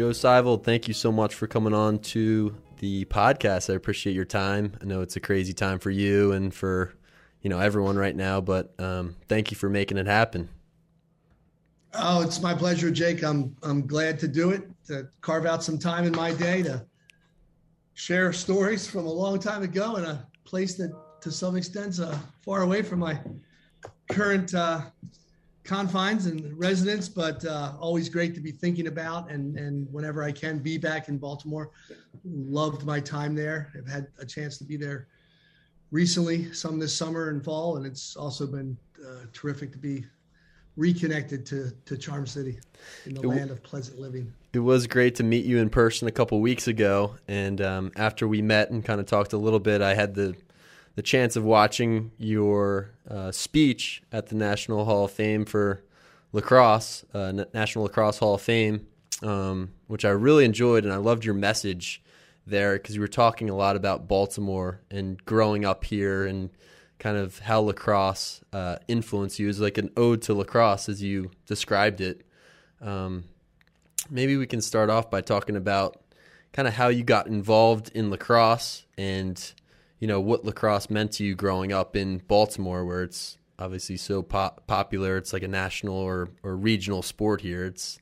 Joe Seivel, thank you so much for coming on to the podcast. I appreciate your time. I know it's a crazy time for you and for you know everyone right now, but um, thank you for making it happen. Oh, it's my pleasure, Jake. I'm I'm glad to do it. To carve out some time in my day to share stories from a long time ago in a place that, to some extent, uh, far away from my current uh, confines and residence, but uh, always great to be thinking about. And, and whenever I can be back in Baltimore, loved my time there. I've had a chance to be there recently, some this summer and fall, and it's also been uh, terrific to be reconnected to, to Charm City in the it, land of pleasant living. It was great to meet you in person a couple weeks ago. And um, after we met and kind of talked a little bit, I had the the chance of watching your uh, speech at the National Hall of Fame for lacrosse, uh, National Lacrosse Hall of Fame, um, which I really enjoyed, and I loved your message there because you were talking a lot about Baltimore and growing up here and kind of how lacrosse uh, influenced you. It was like an ode to lacrosse as you described it. Um, maybe we can start off by talking about kind of how you got involved in lacrosse and you know what lacrosse meant to you growing up in Baltimore, where it's obviously so pop- popular. It's like a national or, or regional sport here. It's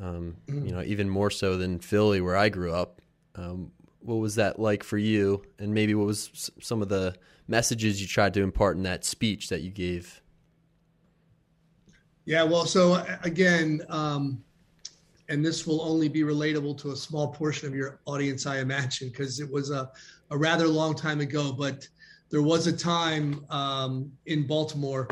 um, you know even more so than Philly, where I grew up. Um, what was that like for you? And maybe what was some of the messages you tried to impart in that speech that you gave? Yeah, well, so again, um, and this will only be relatable to a small portion of your audience, I imagine, because it was a, a rather long time ago. But there was a time um, in Baltimore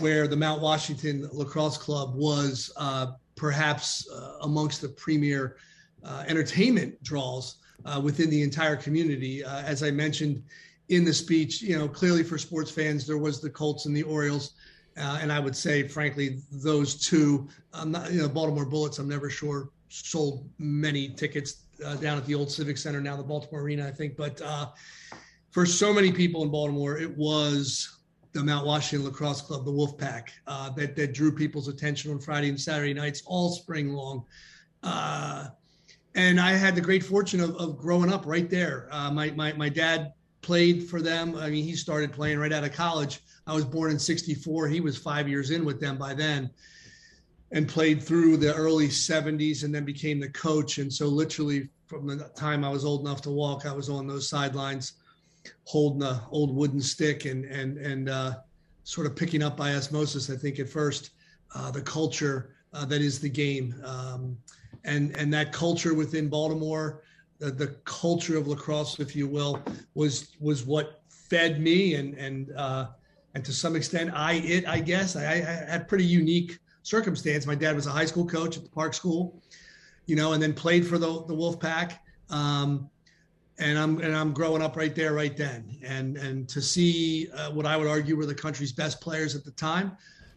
where the Mount Washington Lacrosse Club was uh, perhaps uh, amongst the premier uh, entertainment draws uh, within the entire community. Uh, as I mentioned in the speech, you know, clearly for sports fans, there was the Colts and the Orioles. Uh, and I would say, frankly, those two, I'm not, you know, Baltimore Bullets, I'm never sure sold many tickets uh, down at the old Civic Center, now the Baltimore Arena, I think. But uh, for so many people in Baltimore, it was the Mount Washington Lacrosse Club, the Wolfpack, uh, that, that drew people's attention on Friday and Saturday nights all spring long. Uh, and I had the great fortune of, of growing up right there. Uh, my, my, my dad played for them. I mean, he started playing right out of college. I was born in 64. He was five years in with them by then and played through the early 70s and then became the coach. And so, literally, from the time I was old enough to walk, I was on those sidelines holding the old wooden stick and, and, and, uh, sort of picking up by osmosis, I think, at first, uh, the culture uh, that is the game. Um, and, and that culture within Baltimore the, the culture of lacrosse, if you will, was was what fed me and and uh, and to some extent I it I guess I, I had pretty unique circumstance. My dad was a high school coach at the Park School, you know, and then played for the the Wolf Pack. Um, and I'm and I'm growing up right there, right then, and and to see uh, what I would argue were the country's best players at the time,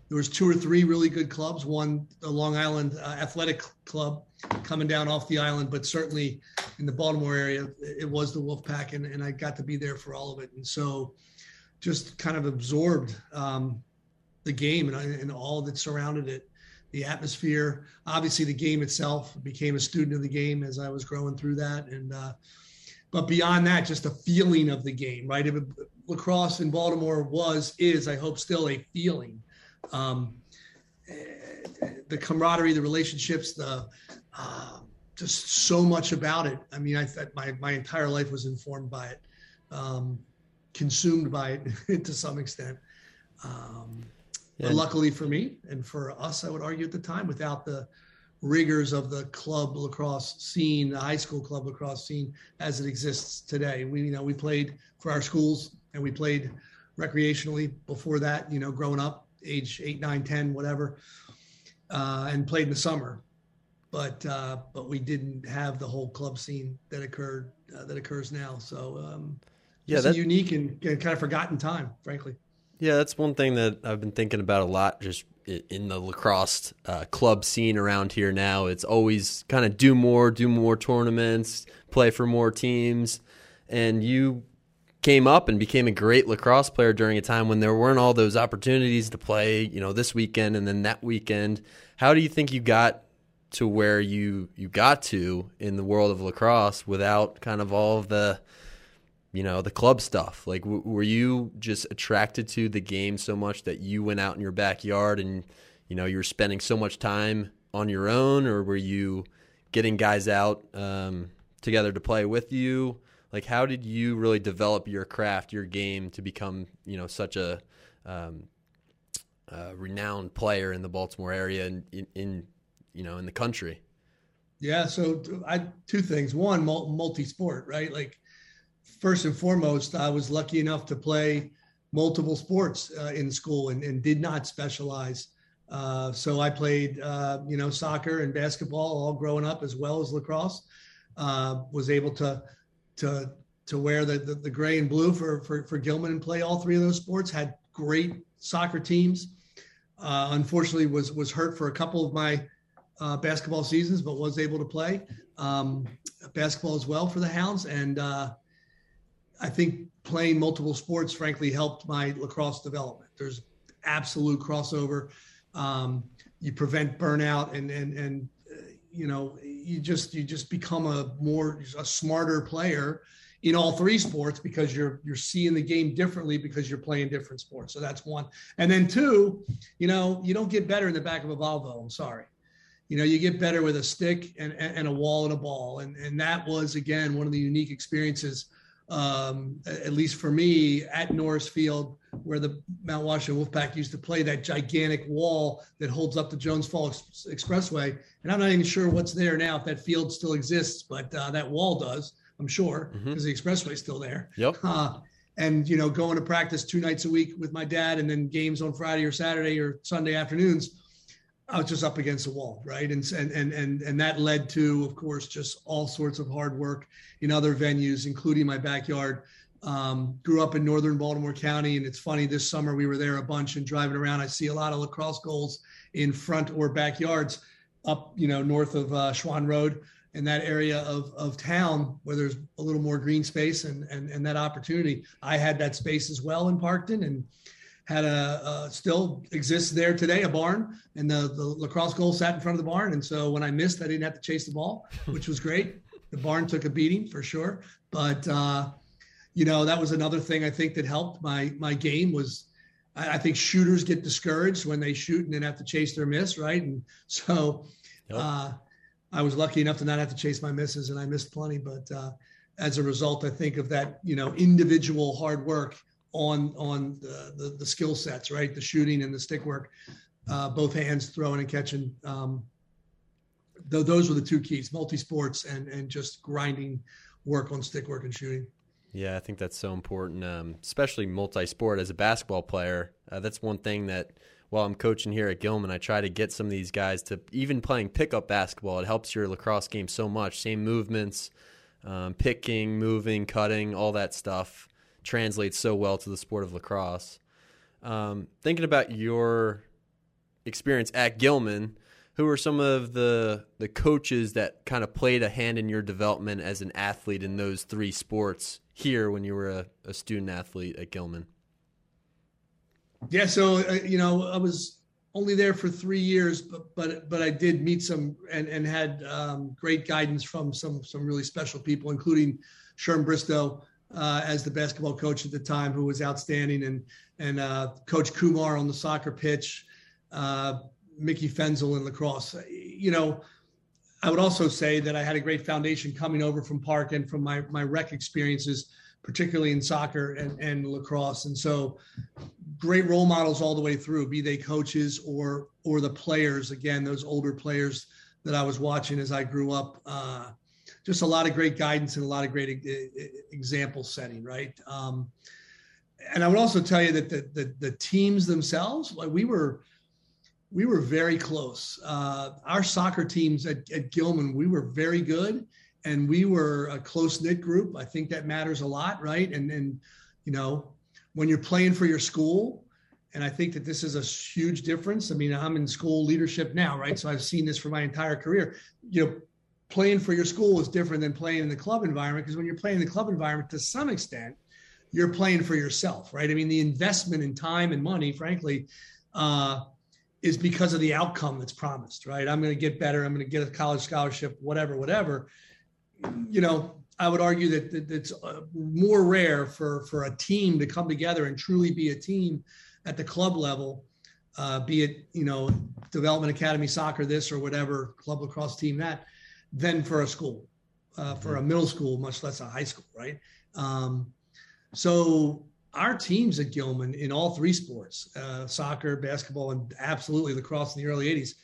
there was two or three really good clubs. One, the Long Island uh, Athletic Club, coming down off the island, but certainly in the Baltimore area, it was the Wolfpack, and, and I got to be there for all of it. And so, just kind of absorbed um, the game and, and all that surrounded it, the atmosphere. Obviously, the game itself. Became a student of the game as I was growing through that, and uh, but beyond that, just a feeling of the game. Right, it, lacrosse in Baltimore was, is, I hope, still a feeling um, the camaraderie, the relationships, the uh, just so much about it. I mean, I my my entire life was informed by it, um, consumed by it to some extent. Um, yeah. But luckily for me and for us, I would argue at the time, without the rigors of the club lacrosse scene, the high school club lacrosse scene as it exists today. We, you know, we played for our schools and we played recreationally before that, you know, growing up age eight, nine, 10, whatever, uh, and played in the summer. But uh, but we didn't have the whole club scene that occurred uh, that occurs now. So um, yeah, that's a unique and, and kind of forgotten time, frankly. Yeah, that's one thing that I've been thinking about a lot. Just in the lacrosse uh, club scene around here now, it's always kind of do more, do more tournaments, play for more teams, and you came up and became a great lacrosse player during a time when there weren't all those opportunities to play, you know, this weekend and then that weekend. How do you think you got to where you you got to in the world of lacrosse without kind of all of the you know the club stuff. Like w- were you just attracted to the game so much that you went out in your backyard and you know you were spending so much time on your own or were you getting guys out um, together to play with you? Like how did you really develop your craft your game to become you know such a um, renowned player in the baltimore area and in, in you know in the country? Yeah so i two things. One multi-sport right? Like first and foremost i was lucky enough to play multiple sports uh, in school and, and, did not specialize. Uh, so i played uh, you know soccer and basketball all growing up as well as lacrosse. Uh, was able to to to wear the, the, the gray and blue for, for for gilman and play all three of those sports. Had great soccer teams. Uh, unfortunately was was hurt for a couple of my uh, basketball seasons, but was able to play. Um, basketball as well for the Hounds. And I think playing multiple sports, frankly, helped my lacrosse development. There's absolute crossover. Um, you prevent burnout, and and and uh, you know you just you just become a more a smarter player in all three sports because you're you're seeing the game differently because you're playing different sports. So that's one. And then two, you know, you don't get better in the back of a Volvo. I'm sorry you know, you get better with a stick and, and a wall and a ball. And, and that was, again, one of the unique experiences, um, at least for me, at Norris Field, where the Mount Washington Wolfpack used to play that gigantic wall that holds up the Jones Falls Expressway. And I'm not even sure what's there now, if that field still exists, but uh, that wall does, I'm sure, because mm-hmm. the expressway's still there. Yep. Uh, and, you know, going to practice two nights a week with my dad and then games on Friday or Saturday or Sunday afternoons I was just up against the wall, right? And and and and and that led to, of course, just all sorts of hard work in other venues, including my backyard. Um, grew up in northern Baltimore County, and it's funny. This summer we were there a bunch and driving around. I see a lot of lacrosse goals in front or backyards up, you know, north of uh, Shawan Road in that area of, of town where there's a little more green space and, and and that opportunity. I had that space as well in Parkton, and had a, still exists there today, a barn, and the, the lacrosse goal sat in front of the barn. And so when I missed, I didn't have to chase the ball, which was great. The barn took a beating for sure, but uh, you know that was another thing I think that helped my my game was. I, I think shooters get discouraged when they shoot and then have to chase their miss, right? And so yep. uh, I was lucky enough to not have to chase my misses, and I missed plenty. But uh, as a result, I think of that, you know, individual hard work on on the, the, the skill sets, right? The shooting and the stick work, uh, both hands throwing and catching. Um, th- those were the two keys: multi sports and and just grinding work on stick work and shooting. Yeah, I think that's so important, um, especially multi sport. As a basketball player, uh, that's one thing that while I'm coaching here at Gilman, I try to get some of these guys to even playing pickup basketball. It helps your lacrosse game so much. Same movements, um, picking, moving, cutting, all that stuff translates so well to the sport of lacrosse. Um, thinking about your experience at Gilman, who were some of the the coaches that kind of played a hand in your development as an athlete in those three sports here when you were a, a student athlete at Gilman? Yeah, so uh, you know, I was only there for three years, but but but I did meet some and and had um, great guidance from some some really special people, including Sherm Bristow, uh, as the basketball coach at the time, who was outstanding, and and uh, Coach Kumar on the soccer pitch, uh, Mickey Fenzel in lacrosse. You know, I would also say that I had a great foundation coming over from Park and from my my rec experiences, particularly in soccer and, and lacrosse. And so, great role models all the way through, be they coaches or or the players. Again, those older players that I was watching as I grew up. Uh, just a lot of great guidance and a lot of great example setting, right? Um, and I would also tell you that the, the, the teams themselves, like we were, we were very close. Uh, our soccer teams at, at Gilman, we were very good, and we were a close knit group. I think that matters a lot, right? And and you know, when you're playing for your school, and I think that this is a huge difference. I mean, I'm in school leadership now, right? So I've seen this for my entire career. You know, playing for your school is different than playing in the club environment because when you're playing in the club environment to some extent you're playing for yourself right i mean the investment in time and money frankly uh, is because of the outcome that's promised, right? I'm going to get better. I'm going to get a college scholarship, whatever, whatever. You know, I would argue that, that it's uh, more rare for for a team to come together and truly be a team at the club level, uh, be it you know development academy soccer this or whatever club lacrosse team that, than for a school, uh, for a middle school, much less a high school, right? Um, so our teams at Gilman in all three sports, uh, soccer, basketball, and absolutely lacrosse in the early 80s,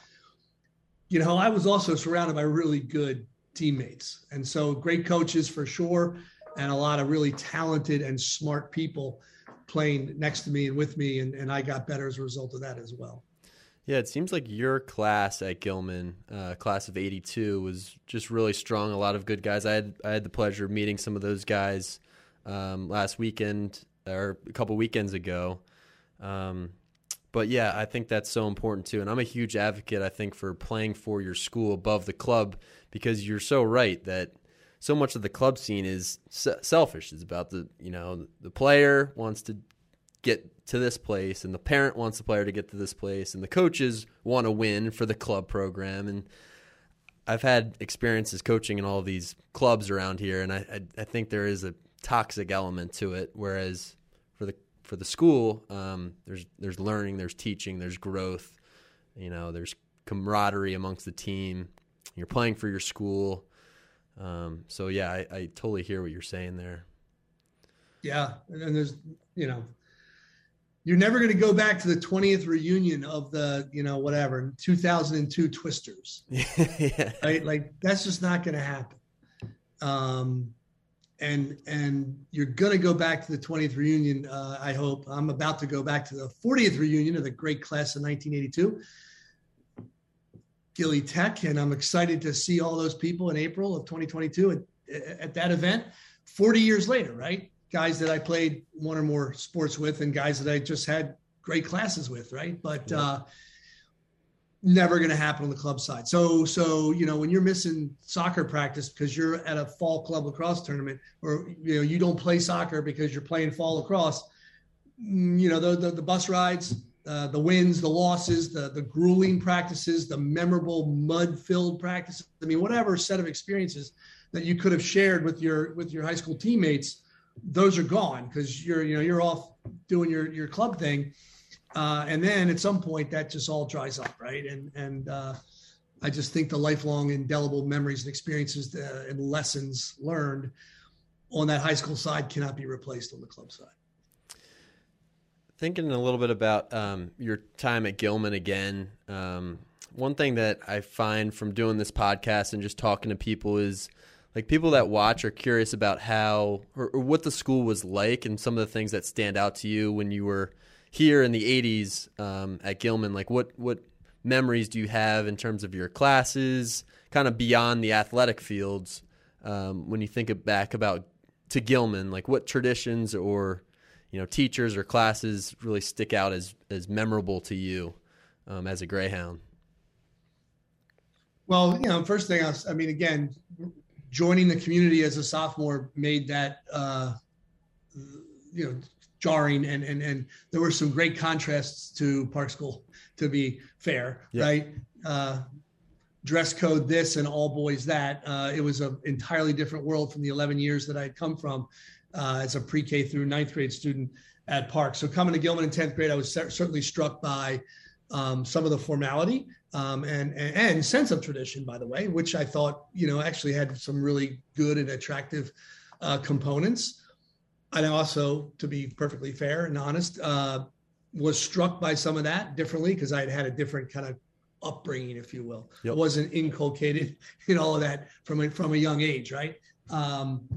you know, I was also surrounded by really good teammates. And so great coaches for sure, and a lot of really talented and smart people playing next to me and with me. And, and I got better as a result of that as well. Yeah, it seems like your class at Gilman, uh, class of '82, was just really strong. A lot of good guys. I had I had the pleasure of meeting some of those guys um, last weekend or a couple weekends ago. Um, but yeah, I think that's so important too. And I'm a huge advocate, I think, for playing for your school above the club because you're so right that so much of the club scene is selfish. It's about the, you know, the player wants to get to this place and the parent wants the player to get to this place and the coaches want to win for the club program. And I've had experiences coaching in all these clubs around here. And I, I, I think there is a toxic element to it. Whereas for the for the school, um, there's there's learning, there's teaching, there's growth. You know, there's camaraderie amongst the team. You're playing for your school. Um, so yeah, I, I totally hear what you're saying there. Yeah, and there's you know, you're never going to go back to the 20th reunion of the you know whatever 2002 Twisters, yeah. right? Like that's just not going to happen. Um, and and you're going to go back to the 20th reunion. Uh, I hope I'm about to go back to the 40th reunion of the great class of 1982, Gilly Tech, and I'm excited to see all those people in April of 2022 at, at that event. 40 years later, right? Guys that I played one or more sports with, and guys that I just had great classes with, right? But yeah. uh, never going to happen on the club side. So, so you know, when you're missing soccer practice because you're at a fall club lacrosse tournament, or you know, you don't play soccer because you're playing fall lacrosse, mm, you know, the the, the bus rides, uh, the wins, the losses, the the grueling practices, the memorable mud-filled practices. I mean, whatever set of experiences that you could have shared with your with your high school teammates, those are gone because you're you know you're off doing your your club thing uh, and then at some point that just all dries up, right? And and uh, I just think the lifelong indelible memories and experiences uh, and lessons learned on that high school side cannot be replaced on the club side. Thinking a little bit about um, your time at Gilman again, um, one thing that I find from doing this podcast and just talking to people is like people that watch are curious about how or, or what the school was like and some of the things that stand out to you when you were here in the 80s um, at Gilman, like what what memories do you have in terms of your classes, kind of beyond the athletic fields? Um, when you think back about to Gilman, like what traditions or you know teachers or classes really stick out as as memorable to you um, as a Greyhound? Well, you know, first thing I, was, I mean, again, joining the community as a sophomore made that uh, you know jarring and and and there were some great contrasts to Park School to be fair, yeah. right? Uh, dress code this and all boys that. Uh, it was an entirely different world from the 11 years that I had come from uh, as a pre-K through ninth grade student at Park. So coming to Gilman in 10th grade, I was certainly struck by um, some of the formality um, and, and, and sense of tradition, by the way, which I thought you know actually had some really good and attractive uh, components. And also, to be perfectly fair and honest, uh, was struck by some of that differently because I had had a different kind of upbringing, if you will. Yep. It wasn't inculcated in all of that from a, from a young age, right? Um,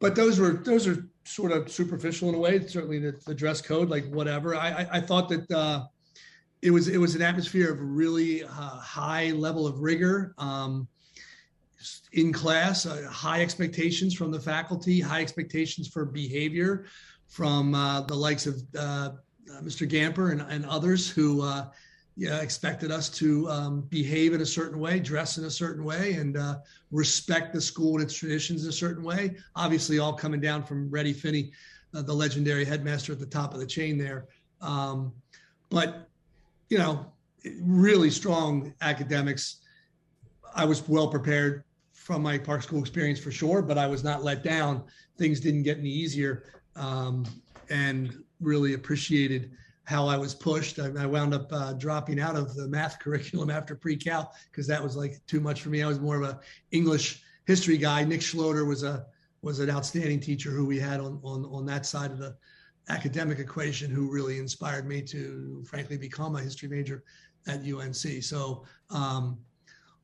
but those were those are sort of superficial in a way. Certainly, the, the dress code, like whatever. I, I, I thought that uh, it was it was an atmosphere of really uh, high level of rigor. Um, in class, uh, high expectations from the faculty, high expectations for behavior from uh, the likes of uh, Mr. Gamper and, and others who uh, yeah, expected us to um, behave in a certain way, dress in a certain way, and uh, respect the school and its traditions in a certain way. Obviously, all coming down from Reddy Finney, uh, the legendary headmaster at the top of the chain there. Um, but, you know, really strong academics. I was well prepared from my park school experience for sure, but I was not let down. Things didn't get any easier, um, and really appreciated how I was pushed. I, I wound up uh, dropping out of the math curriculum after pre-cal because that was like too much for me. I was more of a English history guy. Nick Schloeder was a was an outstanding teacher who we had on on on that side of the academic equation who really inspired me to frankly become a history major at UNC. So um,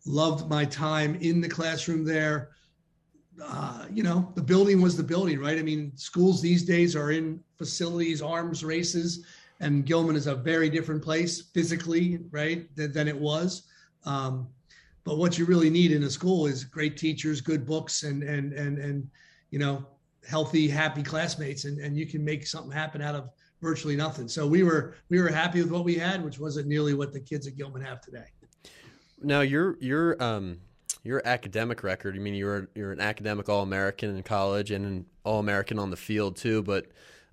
loved my time in the classroom there. Uh, you know, the building was the building, right? I mean, schools these days are in facilities, arms races, and Gilman is a very different place physically, right, than, than it was. Um, but what you really need in a school is great teachers, good books, and and and and you know, healthy, happy classmates, and and you can make something happen out of virtually nothing. So we were we were happy with what we had, which wasn't nearly what the kids at Gilman have today. Now your your um your academic record. I mean, you're you're an academic All American in college and an All American on the field too. But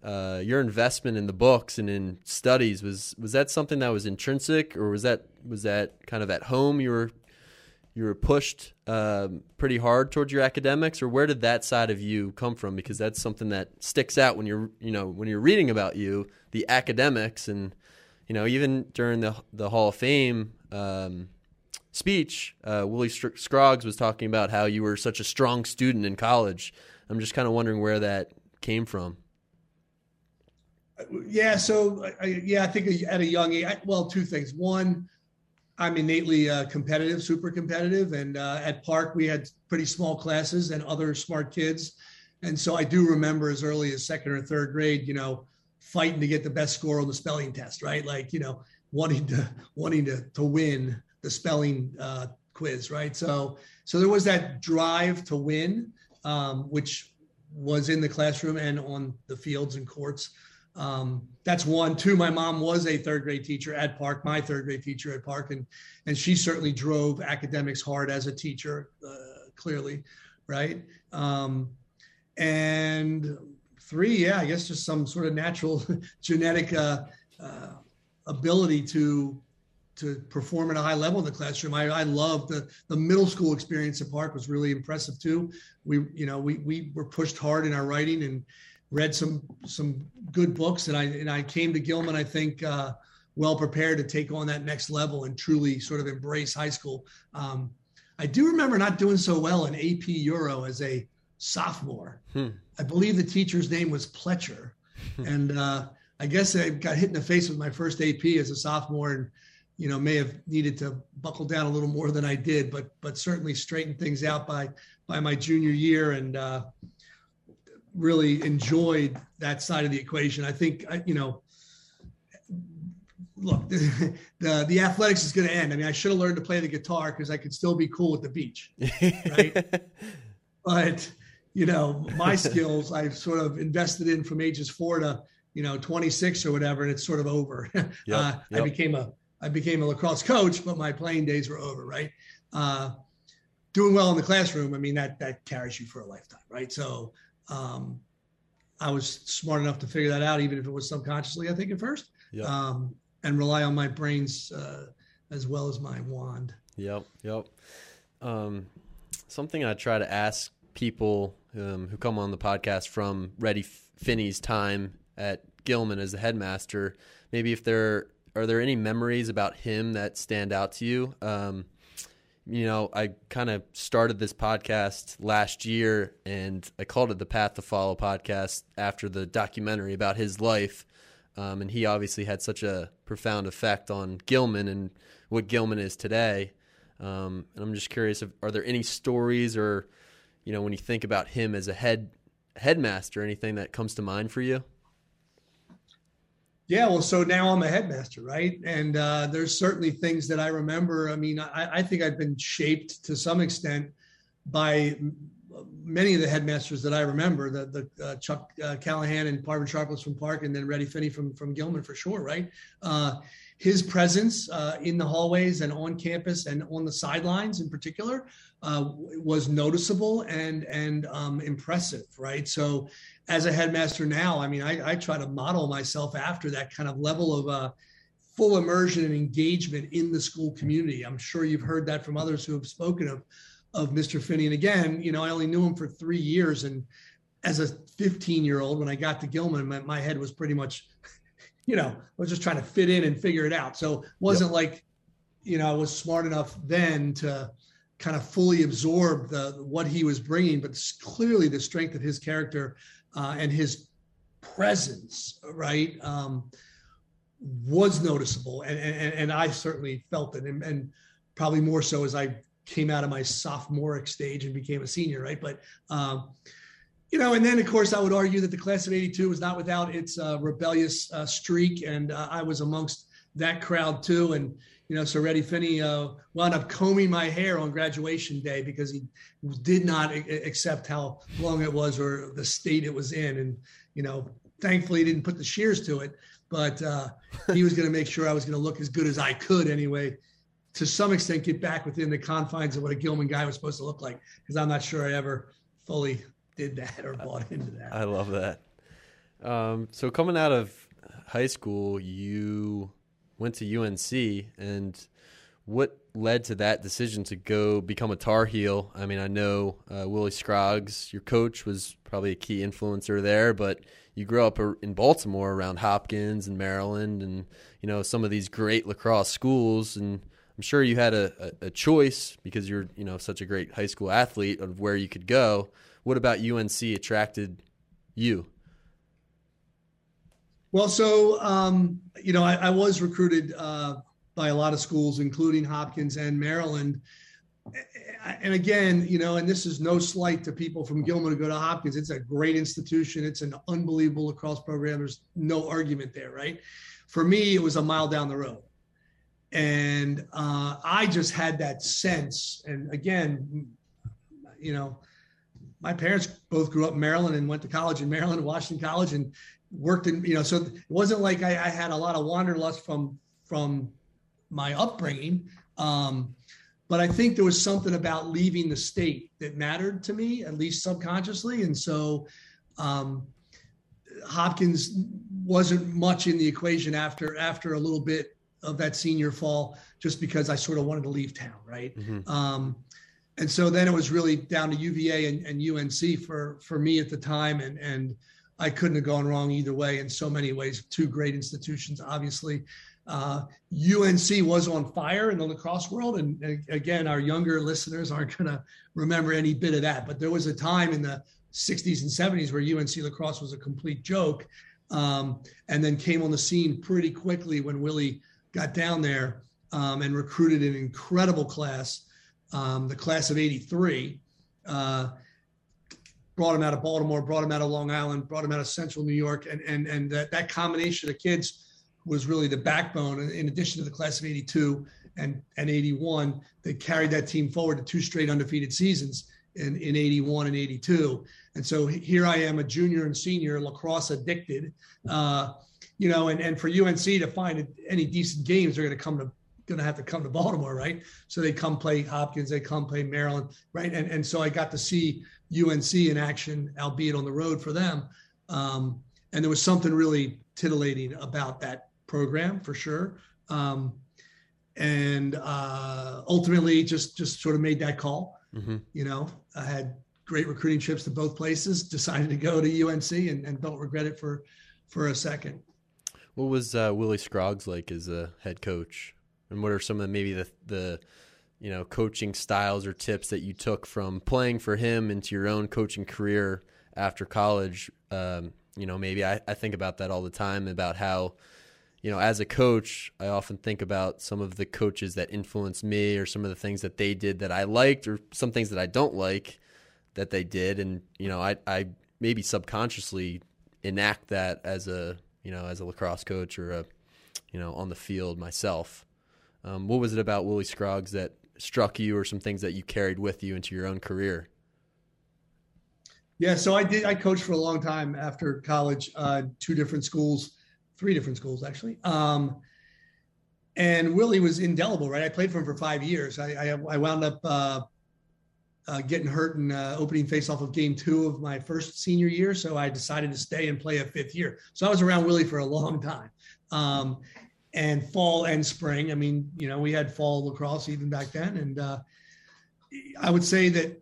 uh, your investment in the books and in studies was was that something that was intrinsic, or was that was that kind of at home? You were you were pushed um, pretty hard towards your academics, or where did that side of you come from? Because that's something that sticks out when you're you know when you're reading about you, the academics, and you know even during the the Hall of Fame. Um, speech, uh, Willie Scroggs was talking about how you were such a strong student in college. I'm just kind of wondering where that came from. Yeah, so I, yeah, I think at a young age, I, well, two things. One, I'm innately uh, competitive, super competitive, and uh, at Park we had pretty small classes and other smart kids, and so I do remember as early as second or third grade, you know, fighting to get the best score on the spelling test, right? Like you know, wanting to wanting to to win the spelling uh, quiz, right? So so there was that drive to win, um, which was in the classroom and on the fields and courts. Um, that's one. Two, my mom was a third grade teacher at Park, my third grade teacher at Park, and and she certainly drove academics hard as a teacher, uh, clearly, right? Um, and three, yeah, I guess just some sort of natural genetic uh, uh, ability to to perform at a high level in the classroom. I, I love the the middle school experience at Park was really impressive too. We you know we we were pushed hard in our writing and read some some good books, and I and I came to Gilman. I think. Uh, well prepared to take on that next level and truly sort of embrace high school. Um, I do remember not doing so well in AP Euro as a sophomore. Hmm. I believe the teacher's name was Pletcher, and uh, I guess I got hit in the face with my first AP as a sophomore, and you know may have needed to buckle down a little more than I did, but but certainly straightened things out by by my junior year, and uh, really enjoyed that side of the equation. I think, you know, look, the, the, the athletics is going to end. I mean, I should have learned to play the guitar because I could still be cool at the beach, right? but you know, my skills I've sort of invested in from ages four to you know 26 or whatever, and it's sort of over. Yep, uh, yep. I became a I became a lacrosse coach, but my playing days were over, right? Uh, doing well in the classroom, I mean that that carries you for a lifetime, right? So um, I was smart enough to figure that out, even if it was subconsciously, I think, at first, yep. um, and rely on my brains uh, as well as my wand. Yep, yep. Um, something I try to ask people um, who come on the podcast from Reddy Finney's time at Gilman as the headmaster, maybe if there are there any memories about him that stand out to you? Um, you know, I kind of started this podcast last year and I called it the Path to Follow podcast after the documentary about his life. Um, and he obviously had such a profound effect on Gilman and what Gilman is today. Um, and I'm just curious, if, are there any stories or, you know, when you think about him as a head headmaster, anything that comes to mind for you? Yeah, well, so now I'm a headmaster, right? And uh, there's certainly things that I remember. I mean, I, I, think I've been shaped to some extent by many of the headmasters that I remember. The, the uh, Chuck uh, Callahan and Parvin Sharpless from Park, and then Reddy Finney from from Gilman for sure, right? Uh, his presence uh, in the hallways and on campus and on the sidelines in particular uh, was noticeable and and um, impressive, right? So as a headmaster now, I mean, I, I, try to model myself after that kind of level of uh, full immersion and engagement in the school community. I'm sure you've heard that from others who have spoken of of Mr. Finney. And again, you know, I only knew him for three years, and as a 15 year old, when I got to Gilman, my, my, head was pretty much, you know, I was just trying to fit in and figure it out. So it wasn't yep. like, you know, I was smart enough then to kind of fully absorb the what he was bringing, but clearly the strength of his character uh, and his presence, right, um, was noticeable, and, and and I certainly felt it, and, and probably more so as I came out of my sophomoric stage and became a senior, right? But um, you know, and then of course I would argue that the class of '82 was not without its uh, rebellious uh, streak, and uh, I was amongst that crowd too. And you know, so Reddy Finney uh, wound up combing my hair on graduation day because he did not accept how long it was or the state it was in, and you know, thankfully he didn't put the shears to it, but uh, he was going to make sure I was going to look as good as I could anyway. To some extent, get back within the confines of what a Gilman guy was supposed to look like, because I'm not sure I ever fully did that or bought into that. I love that. Um, so coming out of high school, you went to UNC, and what led to that decision to go become a Tar Heel? I mean, I know uh, Willie Scroggs, your coach, was probably a key influencer there, but you grew up in Baltimore around Hopkins and Maryland, and you know some of these great lacrosse schools, and I'm sure you had a, a, a choice because you're you know such a great high school athlete of where you could go. What about UNC attracted you? Well, so um, you know, I, I was recruited uh, by a lot of schools, including Hopkins and Maryland. And again, you know, and this is no slight to people from Gilman to go to Hopkins. It's a great institution. It's an unbelievable lacrosse program. There's no argument there, right? For me, it was a mile down the road. And uh, I just had that sense. And again, you know, my parents both grew up in Maryland and went to college in Maryland, Washington College, and worked in, you know, so it wasn't like I, I had a lot of wanderlust from from my upbringing. Um, but I think there was something about leaving the state that mattered to me, at least subconsciously. And so um, Hopkins wasn't much in the equation after after a little bit of that senior fall, just because I sort of wanted to leave town, right? Mm-hmm. Um, and so then it was really down to UVA and, and UNC for for me at the time, and and I couldn't have gone wrong either way in so many ways. Two great institutions, obviously. Uh, UNC was on fire in the lacrosse world, and, again, our younger listeners aren't going to remember any bit of that. But there was a time in the 60s and 70s where UNC lacrosse was a complete joke, um, and then came on the scene pretty quickly when Willie got down there um, and recruited an incredible class, um, the class of '83. Uh, brought him out of Baltimore, brought him out of Long Island, brought him out of Central New York, and and and that, that combination of kids was really the backbone. In addition to the class of '82 and and '81, they carried that team forward to two straight undefeated seasons in in '81 and '82. And so here I am, a junior and senior lacrosse addicted. Uh, you know, and, and for UNC to find any decent games, they're going to come to going to have to come to Baltimore, right? So they come play Hopkins, they come play Maryland, right? And and so I got to see UNC in action, albeit on the road for them. Um, and there was something really titillating about that program for sure. Um, and uh, ultimately, just just sort of made that call. Mm-hmm. You know, I had great recruiting trips to both places. Decided to go to UNC, and, and don't regret it for for a second. What was uh, Willie Scroggs like as a head coach, and what are some of the, maybe the the you know coaching styles or tips that you took from playing for him into your own coaching career after college. Um, you know maybe I, I think about that all the time about how you know as a coach i often think about some of the coaches that influenced me or some of the things that they did that i liked or some things that i don't like that they did. And you know i, I maybe subconsciously enact that as a you know as a lacrosse coach or a you know on the field myself. Um, what was it about willie scroggs that struck you or some things that you carried with you into your own career? Yeah, so I did. I coached for a long time after college, uh, two different schools, three different schools actually. Um, and Willie was indelible, right? I played for him for five years. I, I, I wound up uh, uh, getting hurt in uh, opening face-off of game two of my first senior year, so I decided to stay and play a fifth year. So I was around Willie for a long time. Um, and fall and spring. I mean, you know, we had fall lacrosse even back then, and uh, I would say that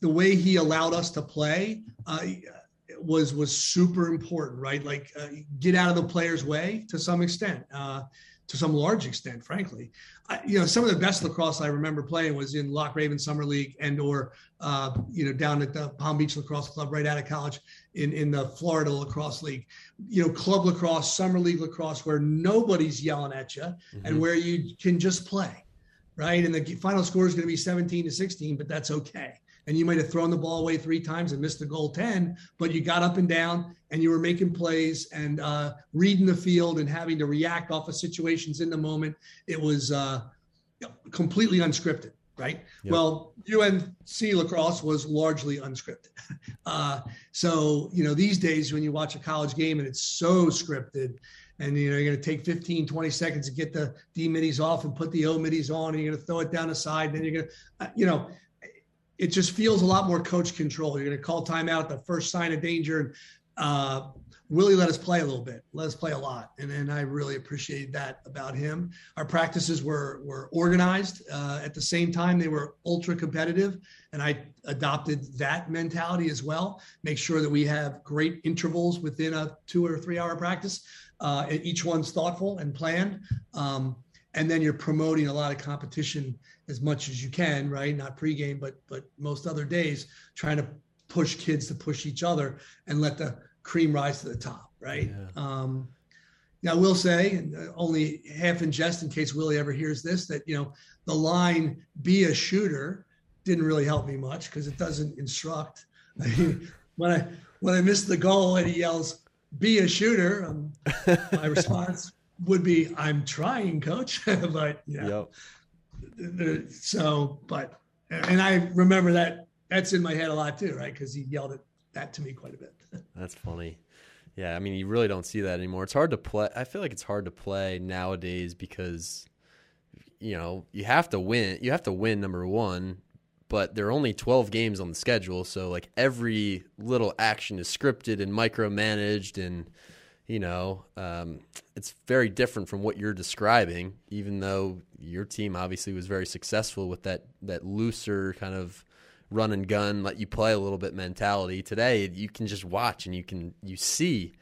the way he allowed us to play uh, was was super important, right? Like uh, get out of the player's way to some extent, uh, to some large extent, frankly. I, you know, some of the best lacrosse I remember playing was in Loch Raven Summer League and or uh, you know down at the Palm Beach Lacrosse Club right out of college in in the Florida Lacrosse League. You know, club lacrosse, summer league lacrosse, where nobody's yelling at you mm-hmm. and where you can just play, right? And the final score is going to be 17 to 16, but that's okay and you might have thrown the ball away three times and missed the goal 10, but you got up and down and you were making plays and uh, reading the field and having to react off of situations in the moment. It was uh, completely unscripted, right? Yep. Well, UNC lacrosse was largely unscripted. Uh, so, you know, these days when you watch a college game and it's so scripted, and you know you're going to take 15 20 seconds to get the d middies off and put the o middies on and you're going to throw it down the side and then you're going to uh, you know it just feels a lot more coach control. You're going to call timeout the first sign of danger. And uh, Willie let us play a little bit, let us play a lot. And, and I really appreciated that about him. Our practices were, were organized. Uh, at the same time, they were ultra competitive. And I adopted that mentality as well. Make sure that we have great intervals within a two or three hour practice. Uh, each one's thoughtful and planned. Um, and then you're promoting a lot of competition as much as you can, right? Not pregame, but but most other days, trying to push kids to push each other and let the cream rise to the top, right? Yeah. Um, now, I will say, and uh, only half in jest in case Willie ever hears this, that you know the line "be a shooter" didn't really help me much because it doesn't instruct. I mean, when I when I miss the goal and he yells "be a shooter," um, my response would be, "I'm trying, coach," but yeah. Yep so, but, and I remember that that's in my head a lot too, right? Because he yelled at that to me quite a bit. that's funny. Yeah, I mean, you really don't see that anymore. It's hard to play. I feel like it's hard to play nowadays because, you know, you have to win. You have to win number one, but there are only 12 games on the schedule. So, like, every little action is scripted and micromanaged and, you know, um, it's very different from what you're describing. Even though your team obviously was very successful with that that looser kind of run and gun, let you play a little bit mentality. Today, you can just watch and you can you see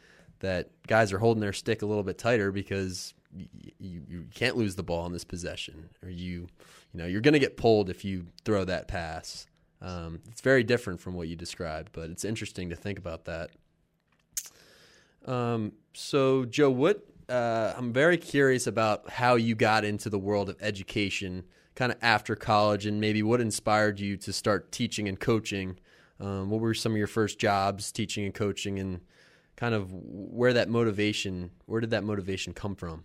that guys are holding their stick a little bit tighter because you, you can't lose the ball in this possession, or you you know you're going to get pulled if you throw that pass. Um, it's very different from what you described, but it's interesting to think about that. Um, so, Joe, what uh, I'm very curious about how you got into the world of education, kind of after college, and maybe what inspired you to start teaching and coaching. Um, what were some of your first jobs teaching and coaching, and kind of where that motivation, where did that motivation come from?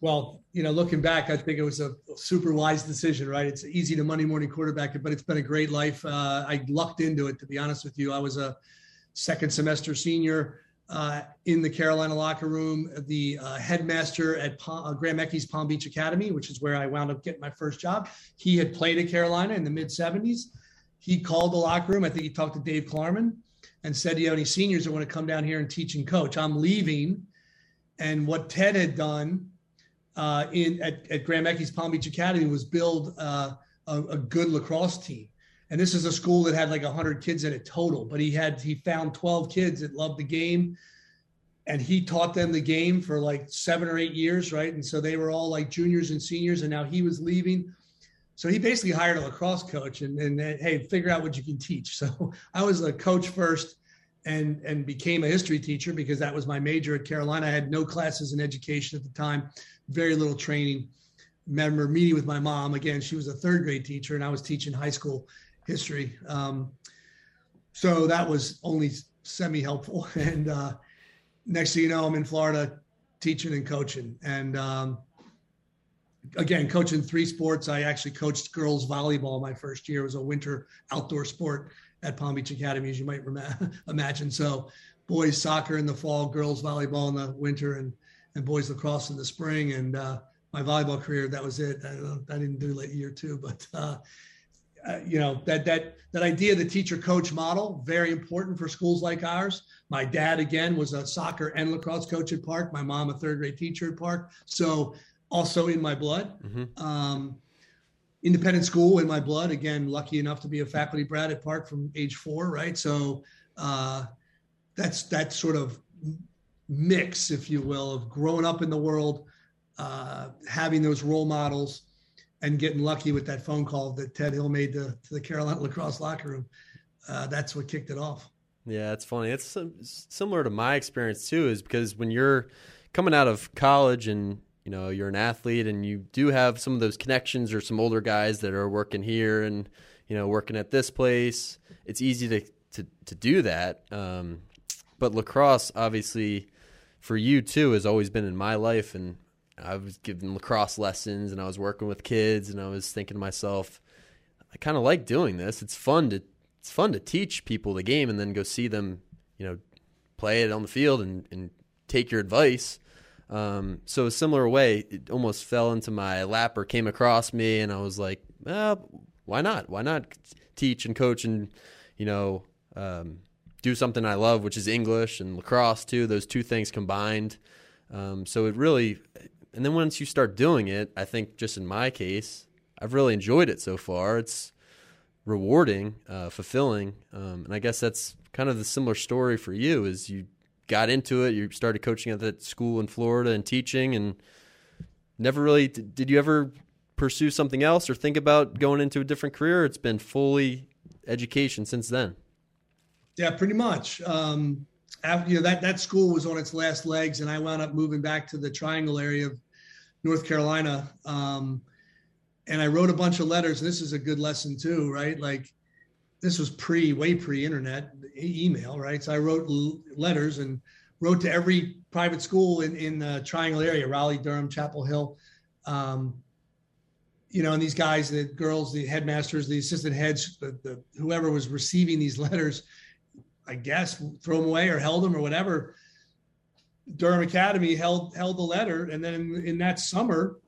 Well, you know, looking back, I think it was a super wise decision, right? It's easy to Monday morning quarterback but it's been a great life. Uh, I lucked into it, to be honest with you. I was a second semester senior uh, in the Carolina locker room, the uh, headmaster at Palm, uh, Graham Eckes Palm Beach Academy, which is where I wound up getting my first job. He had played at Carolina in the mid 70s. He called the locker room. I think he talked to Dave Klarman and said, Do you have any seniors that want to come down here and teach and coach? I'm leaving. And what Ted had done uh, in at, at Graham Eckes Palm Beach Academy was build uh, a, a good lacrosse team and this is a school that had like 100 kids in it total but he had he found 12 kids that loved the game. And he taught them the game for like seven or eight years right? And so they were all like juniors and seniors and now he was leaving. So he basically hired a lacrosse coach and, and, and hey figure out what you can teach. So i was a coach first and and became a history teacher because that was my major at carolina. I had no classes in education at the time very little training. Remember meeting with my mom. Again she was a third grade teacher and i was teaching high school history. Um, so that was only semi helpful. And uh, next thing you know, I'm in Florida teaching and coaching. And um, again, coaching three sports. I actually coached girls volleyball my first year. It was a winter outdoor sport at Palm Beach Academy, as you might rem- imagine. So boys soccer in the fall, girls volleyball in the winter, and and boys lacrosse in the spring. And uh, my volleyball career, that was it. I, I didn't do late year two, but uh, uh, you know that that that idea of the teacher coach model very important for schools like ours. My dad again was a soccer and lacrosse coach at park. My mom a third grade teacher at park. So also in my blood. Mm-hmm. um, independent school in my blood. Again lucky enough to be a faculty brat at park from age four right? So uh, that's that sort of mix if you will of growing up in the world uh, having those role models and getting lucky with that phone call that Ted Hill made to, to the Carolina lacrosse locker room. Uh, that's what kicked it off. Yeah, it's funny. It's similar to my experience too, is because when you're coming out of college and you know you're an athlete and you do have some of those connections or some older guys that are working here and you know working at this place, it's easy to to, to do that. Um, but lacrosse, obviously, for you too, has always been in my life, and I was giving lacrosse lessons and I was working with kids and I was thinking to myself, I kind of like doing this. It's fun to it's fun to teach people the game and then go see them, you know, play it on the field and, and take your advice. Um, so a similar way, it almost fell into my lap or came across me, and I was like, well, why not? Why not teach and coach and you know um, do something I love, which is English and lacrosse too. Those two things combined. Um, so it really and then once you start doing it, I think just in my case, I've really enjoyed it so far. It's rewarding, uh, fulfilling, um, and I guess that's kind of the similar story for you. Is you got into it, you started coaching at that school in Florida and teaching, and never really did you ever pursue something else or think about going into a different career? It's been fully education since then. Yeah, pretty much. Um, after you know that that school was on its last legs, and I wound up moving back to the Triangle area of North Carolina. Um, and I wrote a bunch of letters. This is a good lesson too, right? Like this was pre, way pre internet, email, right? So I wrote l- letters and wrote to every private school in, in the triangle area, Raleigh, Durham, Chapel Hill. Um, you know, and these guys, the girls, the headmasters, the assistant heads, the, the whoever was receiving these letters, I guess, throw them away or held them or whatever. Durham Academy held held the letter, and then in, in that summer,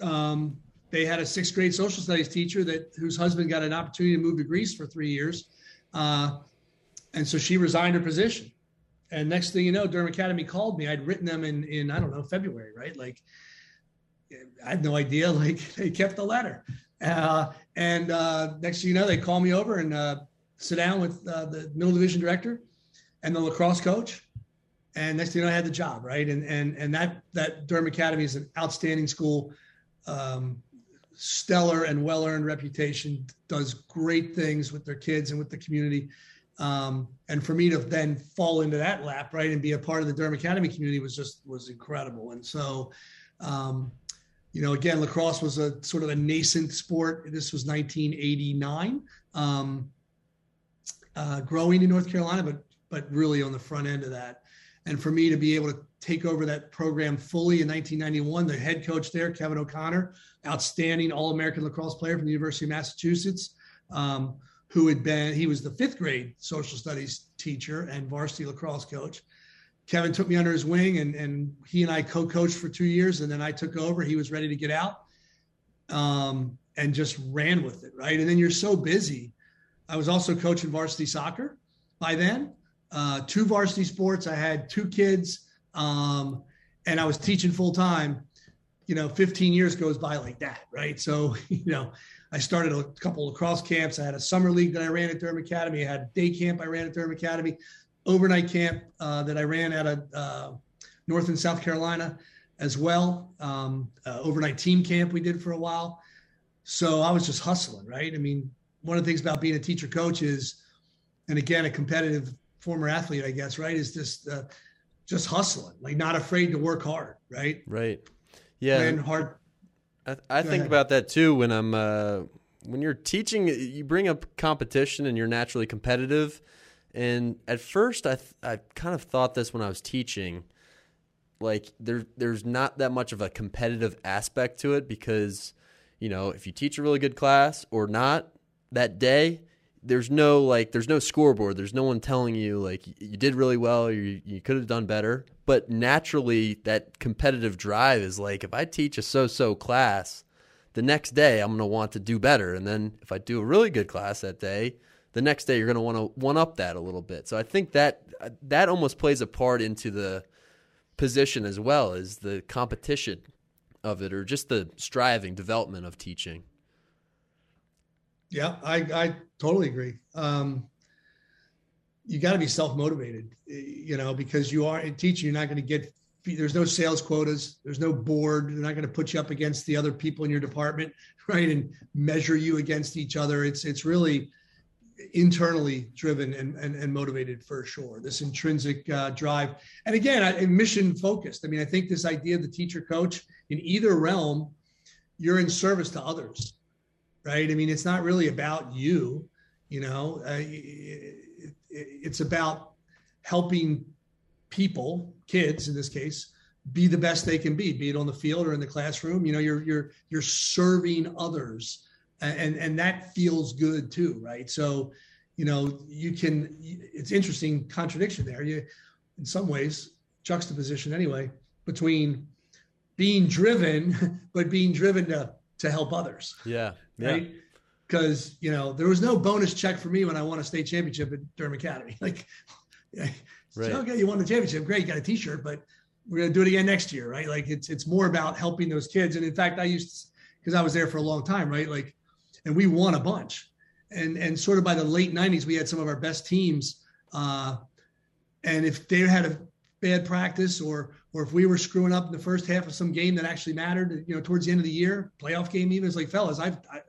um, they had a sixth grade social studies teacher that whose husband got an opportunity to move to Greece for three years, uh, and so she resigned her position. And next thing you know, Durham Academy called me. I'd written them in in I don't know February, right? Like I had no idea. Like they kept the letter, uh, and uh, next thing you know, they call me over and uh, sit down with uh, the middle division director and the lacrosse coach and next thing you know, I had the job, right? And and and that that Durham Academy is an outstanding school, um, stellar and well earned reputation. Does great things with their kids and with the community. Um, and for me to then fall into that lap, right, and be a part of the Durham Academy community was just was incredible. And so, um, you know, again, lacrosse was a sort of a nascent sport. This was 1989, um, uh, growing in North Carolina, but but really on the front end of that. And for me to be able to take over that program fully in 1991 the head coach there kevin o'connor outstanding all-american lacrosse player from the university of massachusetts um, who had been he was the fifth grade social studies teacher and varsity lacrosse coach. Kevin took me under his wing and, and he and i co-coached for two years and then i took over. He was ready to get out um, and just ran with it right? And then you're so busy i was also coaching varsity soccer by then uh, two varsity sports. I had two kids, um, and I was teaching full time. You know, 15 years goes by like that, right? So, you know, I started a couple of cross camps. I had a summer league that I ran at Durham Academy. I had a day camp I ran at Durham Academy, overnight camp uh, that I ran out of uh, North and South Carolina as well. Um, uh, overnight team camp we did for a while. So I was just hustling, right? I mean, one of the things about being a teacher coach is, and again, a competitive former athlete, I guess, right? Is just uh, just hustling, like not afraid to work hard, right? Right. Yeah. And hard. I, I think ahead. about that too when I'm uh, when you're teaching. You bring up competition, and you're naturally competitive. And at first, I th- I kind of thought this when I was teaching. Like there, there's not that much of a competitive aspect to it because, you know, if you teach a really good class or not that day, there's no like there's no scoreboard there's no one telling you like you did really well you, you could have done better but naturally that competitive drive is like if i teach a so-so class the next day I'm going to want to do better. And then if I do a really good class that day, the next day you're going to want to one up that a little bit. So I think that uh, that almost plays a part into the position as well as the competition of it or just the striving development of teaching. Yeah, I, I totally agree. Um, you got to be self motivated, you know, because you are in teaching. You're not going to get there's no sales quotas. There's no board. They're not going to put you up against the other people in your department, right, and measure you against each other. It's it's really internally driven and, and, and motivated for sure. This intrinsic uh, drive, and again, I, mission focused. I mean, I think this idea of the teacher coach in either realm, you're in service to others, right? I mean, it's not really about you. You know, uh, it, it, it's about helping people, kids in this case, be the best they can be, be it on the field or in the classroom. You know, you're you're you're serving others, and and that feels good too, right? So, you know, you can. It's interesting contradiction there. You, in some ways, juxtaposition anyway between being driven, but being driven to to help others. Yeah. Yeah. Right. Because you know there was no bonus check for me when I won a state championship at Durham Academy. Like, Right. So, okay, you won the championship. Great, you got a T-shirt, but we're going to do it again next year, right? Like it's it's more about helping those kids. And in fact, I used because I was there for a long time, right? Like, and we won a bunch. And and sort of by the late '90s, we had some of our best teams. Uh, and if they had a bad practice, or or if we were screwing up in the first half of some game that actually mattered, you know, towards the end of the year, playoff game, even it's like, fellas, I've I,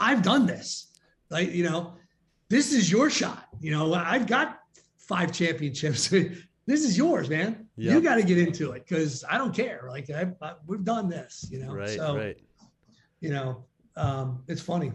have i have done this, Like, You know, this is your shot. You know, I've got five championships. this is yours, man. Yep. You got to get into it because I don't care. Like I, I, we've done this, you know. Right, so, right. You know, um, it's funny.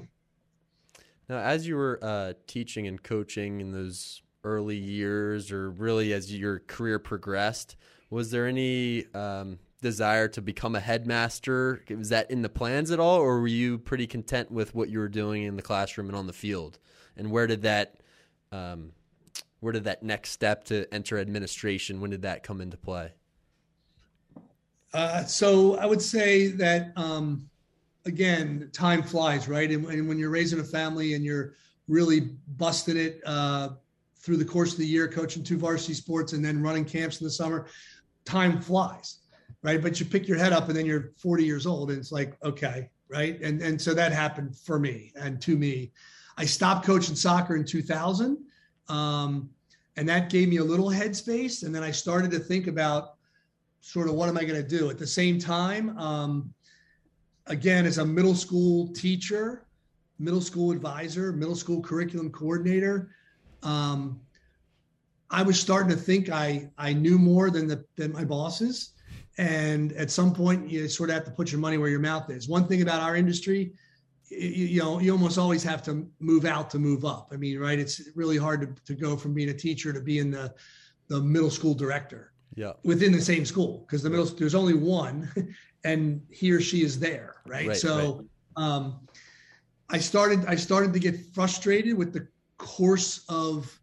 Now, as you were uh, teaching and coaching in those early years, or really as your career progressed, was there any um, desire to become a headmaster? Was that in the plans at all, or were you pretty content with what you were doing in the classroom and on the field? And where did that um, where did that next step to enter administration when did that come into play uh, so i would say that um, again time flies right and, and, when you're raising a family and you're really busting it uh, through the course of the year coaching two varsity sports and then running camps in the summer time flies right but you pick your head up and then you're 40 years old and it's like okay right and and so that happened for me and to me i stopped coaching soccer in 2000 um, and that gave me a little headspace. And then I started to think about sort of what am I going to do at the same time. Um, again, as a middle school teacher, middle school advisor, middle school curriculum coordinator, um, I was starting to think I I knew more than the than my bosses. And at some point, you sort of have to put your money where your mouth is. One thing about our industry you, you, know you almost always have to move out to move up i mean right it's really hard to, to go from being a teacher to being the the middle school director yeah within the same school because the middle there's only one and he or she is there right, right so right. um i started i started to get frustrated with the course of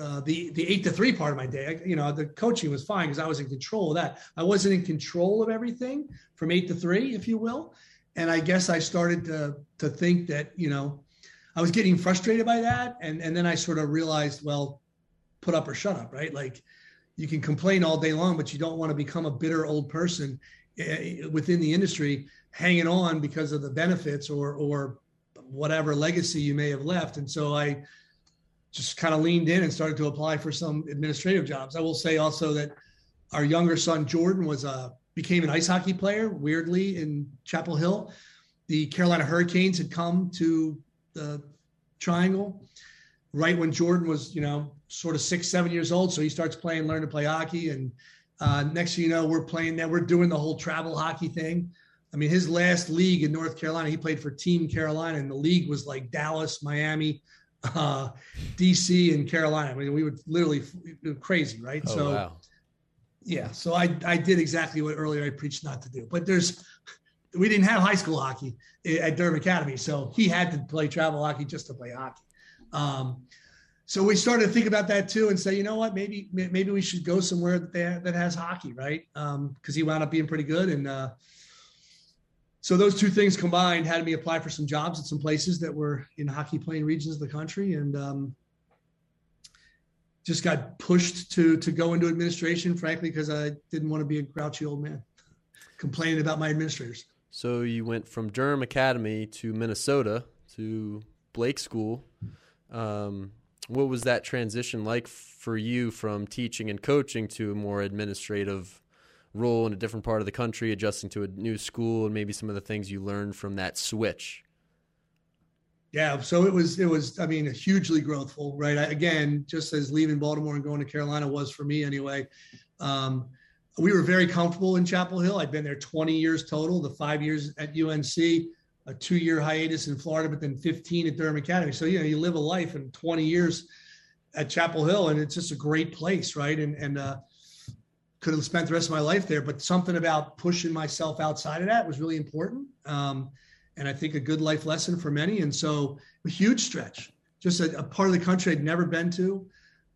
uh, the the eight to three part of my day. I, you know, the coaching was fine because I was in control of that. I wasn't in control of everything from eight to three, if you will and I guess I started to to think that you know I was getting frustrated by that, and and then I sort of realized, well, put up or shut up, right? Like you can complain all day long, but you don't want to become a bitter old person eh, within the industry, hanging on because of the benefits or or whatever legacy you may have left. And so I just kind of leaned in and started to apply for some administrative jobs. I will say also that our younger son Jordan was a became an ice hockey player, weirdly, in Chapel Hill. The Carolina Hurricanes had come to the Triangle right when Jordan was, you know, sort of six, seven years old. So he starts playing, learn to play hockey. And uh, next thing you know, we're playing that. We're doing the whole travel hockey thing. I mean, his last league in North Carolina, he played for Team Carolina, and the league was like Dallas, Miami, uh, DC, and Carolina. I mean, we would literally crazy, right? Oh, so wow yeah, so I I did exactly what earlier I preached not to do. But there's we didn't have high school hockey at Durham Academy, so he had to play travel hockey just to play hockey. Um, so we started to think about that too, and say, you know what, maybe maybe we should go somewhere that that has hockey, right? Because um, he wound up being pretty good, and uh, so those two things combined had me apply for some jobs at some places that were in hockey playing regions of the country, and um, just got pushed to to go into administration, frankly, because I didn't want to be a grouchy old man complaining about my administrators. So you went from Durham Academy to Minnesota to Blake School. Um, what was that transition like for you from teaching and coaching to a more administrative role in a different part of the country, adjusting to a new school, and maybe some of the things you learned from that switch? Yeah, so it was it was I mean hugely growthful, right? I, again, just as leaving Baltimore and going to Carolina was for me anyway. Um, we were very comfortable in Chapel Hill. I'd been there 20 years total, the five years at UNC, a two year hiatus in Florida, but then 15 at Durham Academy. So, you know, you live a life in 20 years at Chapel Hill, and it's just a great place, right? And, and, uh, could have spent the rest of my life there, but something about pushing myself outside of that was really important. Um, and I think a good life lesson for many. And so, a huge stretch, just a, a part of the country I'd never been to.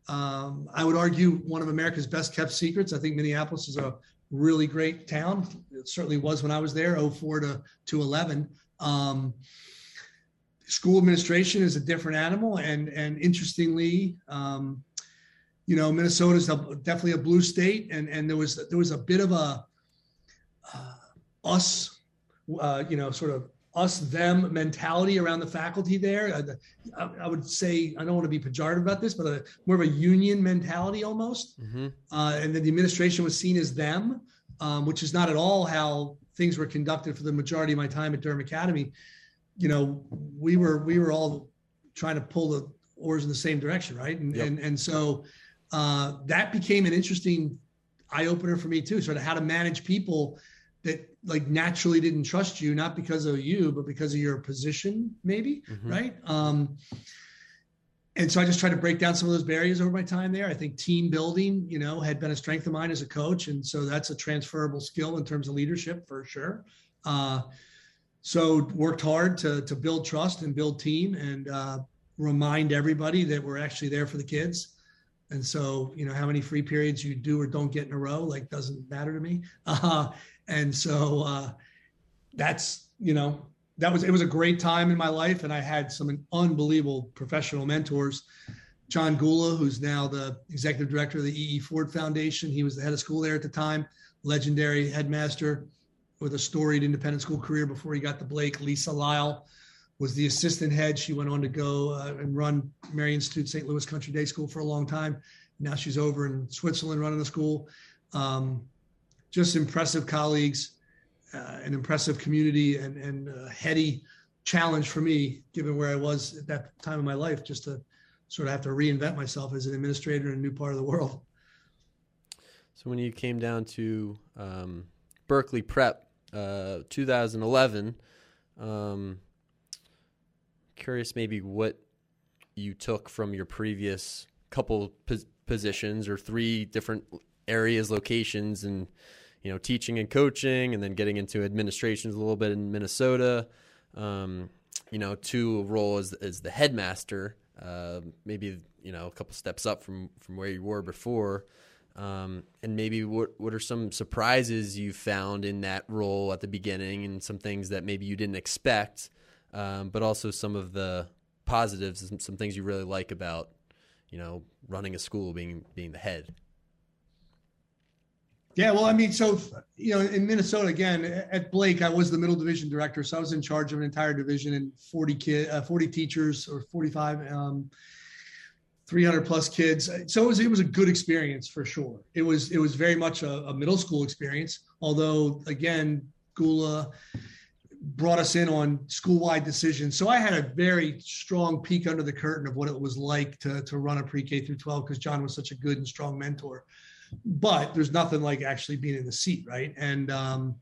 Um, I would argue one of America's best kept secrets. I think Minneapolis is a really great town. It certainly was when I was there, 04 to, to 11. Um, school administration is a different animal. And, and interestingly, um, you know, Minnesota is definitely a blue state. And, and there was, there was a bit of a uh, us, uh, you know, sort of us them mentality around the faculty there. I, I, would say I don't want to be pejorative about this, but a, more of a union mentality almost. Mm-hmm. Uh, and then the administration was seen as them, um, which is not at all how things were conducted for the majority of my time at Durham Academy. You know, we were we were all trying to pull the oars in the same direction, right? And yep. and and so uh, that became an interesting eye opener for me too, sort of how to manage people that like naturally didn't trust you, not because of you, but because of your position, maybe, mm-hmm. right? Um, and so I just tried to break down some of those barriers over my time there. I think team building, you know, had been a strength of mine as a coach, and so that's a transferable skill in terms of leadership for sure. Uh, so worked hard to to build trust and build team and uh, remind everybody that we're actually there for the kids. And so, you know, how many free periods you do or don't get in a row, like doesn't matter to me. Uh, and so uh, that's you know that was it was a great time in my life, and I had some unbelievable professional mentors. John Gulla, who's now the executive director of the E.E. Ford Foundation, he was the head of school there at the time, legendary headmaster with a storied independent school career before he got to Blake. Lisa Lyle was the assistant head. She went on to go uh, and run Mary Institute St. Louis Country Day School for a long time. Now she's over in Switzerland running the school. Um, just impressive colleagues, uh, an impressive community, and, and a heady challenge for me, given where I was at that time in my life, just to sort of have to reinvent myself as an administrator in a new part of the world. So when you came down to um, Berkeley Prep, uh, 2011, um, curious maybe what you took from your previous couple pos- positions or three different areas, locations, and you know, teaching and coaching, and then getting into administrations a little bit in Minnesota. Um, you know, to a role as as the headmaster, uh, maybe you know a couple steps up from from where you were before. Um, and maybe what what are some surprises you found in that role at the beginning, and some things that maybe you didn't expect, um, but also some of the positives, some, some things you really like about you know running a school, being being the head. Yeah, well, I mean, so you know, in Minnesota again, at Blake, I was the middle division director, so I was in charge of an entire division and 40 kid, uh, 40 teachers or 45, um, 300 plus kids. So it was it was a good experience for sure. It was it was very much a, a middle school experience, although again, Gulla brought us in on school-wide decisions. So I had a very strong peek under the curtain of what it was like to to run a pre-K through 12 because John was such a good and strong mentor but there's nothing like actually being in the seat, right? And um,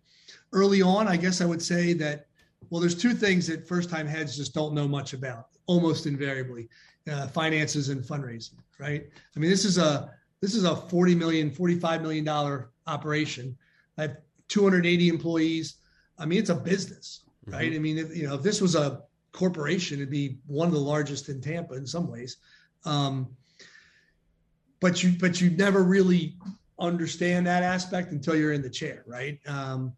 early on, I guess I would say that well, there's two things that first-time heads just don't know much about, almost invariably, uh, finances and fundraising, right? I mean, this is a this is a 40 million, 45 million dollar operation. I have 280 employees. I mean, it's a business, right? Mm-hmm. I mean, if, you know, if this was a corporation, it'd be one of the largest in Tampa in some ways. Um, but you but you never really understand that aspect until you're in the chair, right? Um,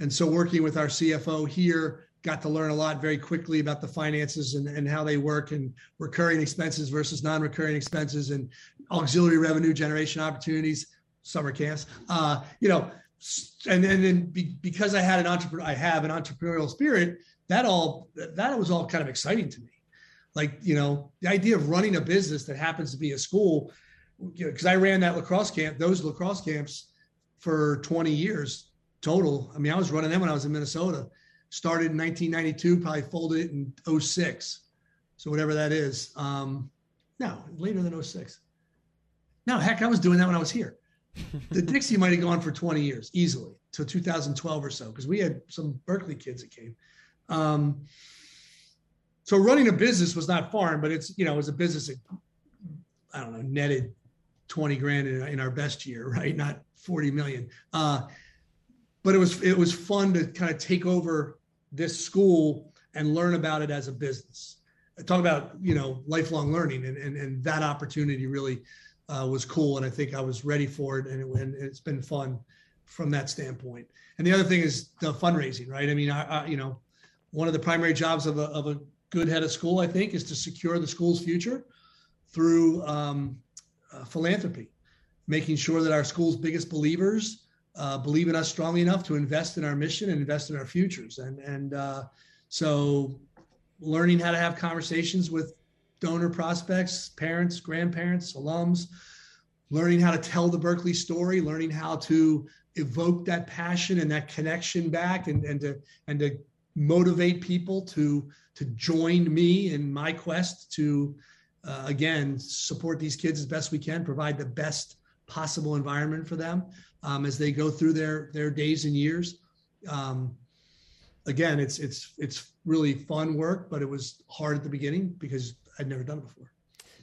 and so working with our CFO here, got to learn a lot very quickly about the finances and, and how they work and recurring expenses versus non-recurring expenses and auxiliary revenue generation opportunities, summer camps. Uh, you know, and then, be, because I had an entrepreneur, I have an entrepreneurial spirit. That all that was all kind of exciting to me. Like you know, the idea of running a business that happens to be a school. Because you know, I ran that lacrosse camp, those lacrosse camps for 20 years total. I mean, I was running them when I was in Minnesota. Started in 1992, probably folded it in 06. So whatever that is. Um, no, later than 06. No, heck, I was doing that when I was here. The Dixie might have gone for 20 years easily till 2012 or so because we had some Berkeley kids that came. Um, so running a business was not foreign, but it's you know it was a business that I don't know netted 20 grand in, in our best year, right? Not 40 million. Uh, but it was it was fun to kind of take over this school and learn about it as a business. Talk about you know lifelong learning and and, and that opportunity really uh, was cool, and I think I was ready for it, and, it, and it's been fun from that standpoint. And the other thing is the fundraising, right? I mean, I, I, you know, one of the primary jobs of a of a good head of school, I think, is to secure the school's future through um, uh, philanthropy, making sure that our school's biggest believers uh, believe in us strongly enough to invest in our mission and invest in our futures. And and uh, so, learning how to have conversations with donor prospects, parents, grandparents, alums, learning how to tell the Berkeley story, learning how to evoke that passion and that connection back, and and to and to motivate people to to join me in my quest to uh, again support these kids as best we can, provide the best possible environment for them um, as they go through their their days and years. Um, again, it's it's it's really fun work, but it was hard at the beginning because I'd never done it before.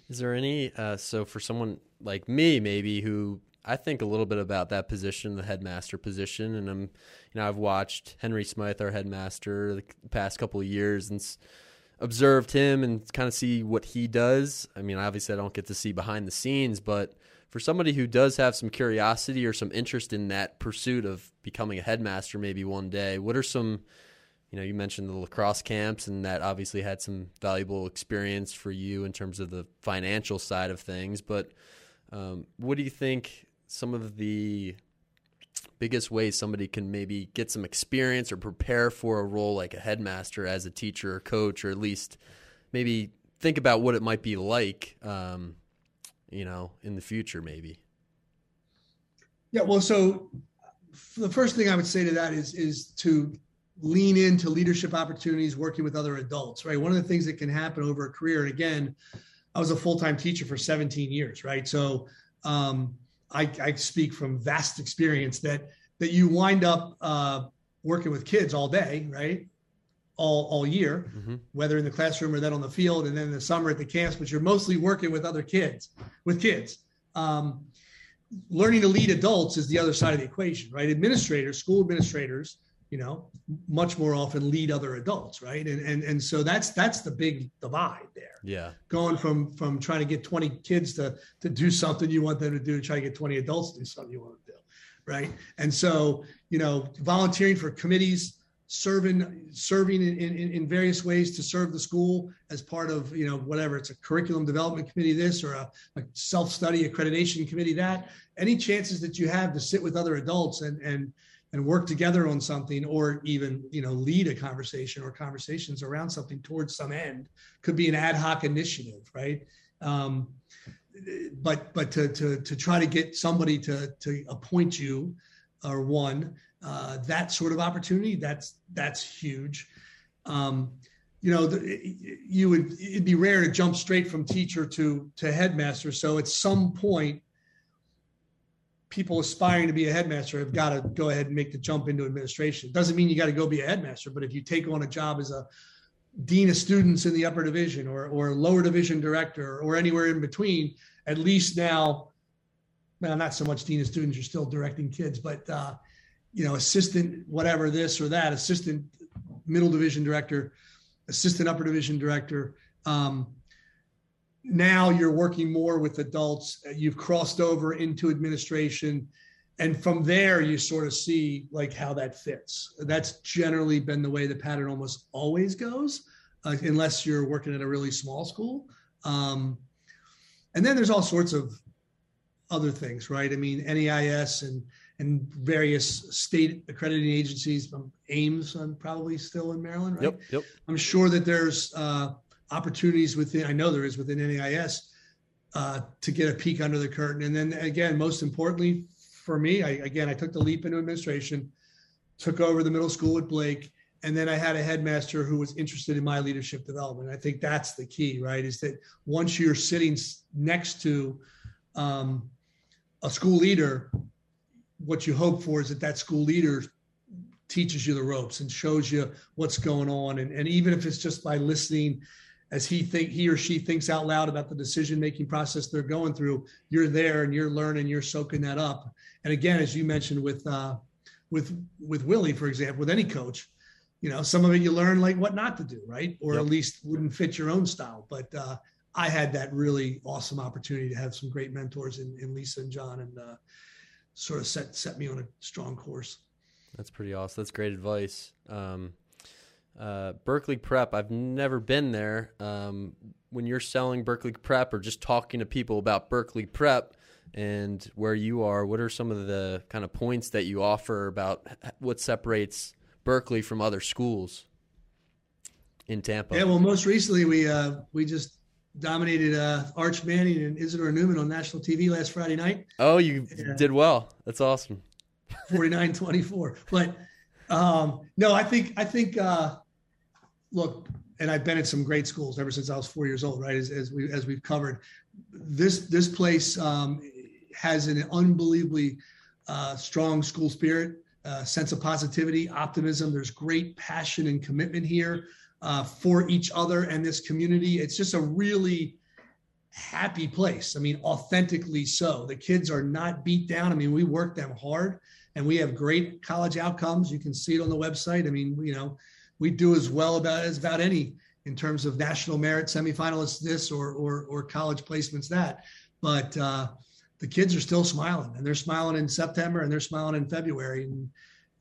Is there any uh, so for someone like me maybe who I think a little bit about that position, the headmaster position, and I'm you know I've watched Henry Smyth, our headmaster, the past couple of years and observed him and kind of see what he does. I mean, obviously I don't get to see behind the scenes, but for somebody who does have some curiosity or some interest in that pursuit of becoming a headmaster maybe one day, what are some you know, you mentioned the lacrosse camps and that obviously had some valuable experience for you in terms of the financial side of things, but um, what do you think some of the biggest ways somebody can maybe get some experience or prepare for a role like a headmaster as a teacher or coach, or at least maybe think about what it might be like um, you know, in the future, maybe? Yeah, well, so the first thing I would say to that is is to lean into leadership opportunities working with other adults, right? One of the things that can happen over a career, and again, I was a full time teacher for 17 years, right? So um, I, I, speak from vast experience that that you wind up uh, working with kids all day, right? all all year, mm-hmm. whether in the classroom or then on the field, and then in the summer at the camps. But you're mostly working with other kids, with kids. Um, learning to lead adults is the other side of the equation, right? Administrators, school administrators, you know, much more often lead other adults, right? And and and so that's that's the big divide there. Yeah. Going from from trying to get 20 kids to to do something you want them to do, to try to get 20 adults to do something you want to do, right? And so you know, volunteering for committees serving serving in, in, in, various ways to serve the school as part of you know whatever it's a curriculum development committee this or a, a self-study accreditation committee that any chances that you have to sit with other adults and and and work together on something or even you know lead a conversation or conversations around something towards some end could be an ad hoc initiative right um, but but to, to to try to get somebody to to appoint you or one uh, that sort of opportunity, that's that's huge. Um, you know, the, you would it'd be rare to jump straight from teacher to to headmaster. So at some point, people aspiring to be a headmaster have got to go ahead and make the jump into administration. It Doesn't mean you got to go be a headmaster, but if you take on a job as a dean of students in the upper division or or lower division director or anywhere in between, at least now, well, not so much dean of students, you're still directing kids, but uh, you know, assistant, whatever this or that, assistant middle division director, assistant upper division director. Um, now you're working more with adults. You've crossed over into administration. and from there you sort of see like how that fits. That's generally been the way the pattern almost always goes, uh, unless you're working at a really small school. Um, and then there's all sorts of other things, right? I mean, NAIS and and various state accrediting agencies. Um, AIMS, I'm probably still in Maryland, right? Yep, yep. I'm sure that there's uh, opportunities within. I know there is within NAIS uh, to get a peek under the curtain. And then again, most importantly for me, I, again, I took the leap into administration, took over the middle school at Blake, and then I had a headmaster who was interested in my leadership development. I think that's the key, right? Is that once you're sitting next to um, a school leader, what you hope for is that that school leader teaches you the ropes and shows you what's going on and, and even if it's just by listening as he think he or she thinks out loud about the decision making process they're going through you're there and you're learning you're soaking that up and again as you mentioned with uh, with with willie for example with any coach you know some of it you learn like what not to do right or yep. at least wouldn't fit your own style but uh, i had that really awesome opportunity to have some great mentors in, in lisa and john and uh, sort of set set me on a strong course. That's pretty awesome. That's great advice. Um, uh, Berkeley Prep, I've never been there. Um, when you're selling Berkeley Prep or just talking to people about Berkeley Prep and where you are, what are some of the kind of points that you offer about what separates Berkeley from other schools in Tampa? Yeah, well, most recently we uh, we just dominated uh, Arch Manning and Isidore Newman on national TV last Friday night. Oh, you did well. That's awesome. 49-24. But um, no, I think I think uh, look, and I've been at some great schools ever since I was four years old, right? As, as we as we've covered, this this place um, has an unbelievably uh, strong school spirit, uh, sense of positivity, optimism. There's great passion and commitment here uh, for each other and this community. It's just a really happy place. I mean, authentically so. The kids are not beat down. I mean, we work them hard and we have great college outcomes. You can see it on the website. I mean, you know, we do as well about as about any in terms of national merit semifinalists this or or, or college placements that. But uh, the kids are still smiling and they're smiling in September and they're smiling in February. And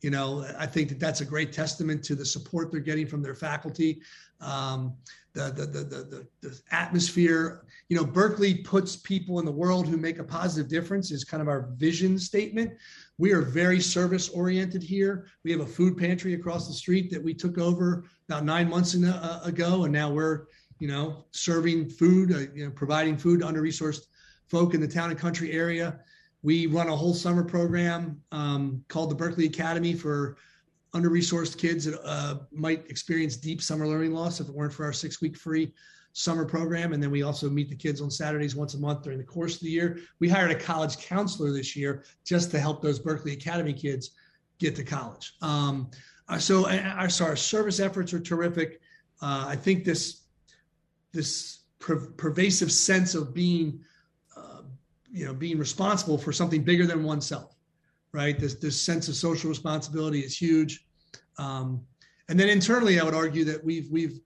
you know, I think that that's a great testament to the support they're getting from their faculty, um, the, the, the, the, the atmosphere. You know, Berkeley puts people in the world who make a positive difference is kind of our vision statement. We are very service oriented here. We have a food pantry across the street that we took over about nine months uh, ago, and now we're, you know, serving food, uh, you know, providing food to under resourced folk in the town and country area. We run a whole summer program um, called the Berkeley Academy for under resourced kids that uh, might experience deep summer learning loss if it weren't for our six week free summer program. And then we also meet the kids on Saturdays once a month during the course of the year. We hired a college counselor this year just to help those Berkeley Academy kids get to college. Um, uh, so our, so our service efforts are terrific. Uh, I think this this per- pervasive sense of being you know being responsible for something bigger than oneself right this this sense of social responsibility is huge um, and then internally i would argue that we've we've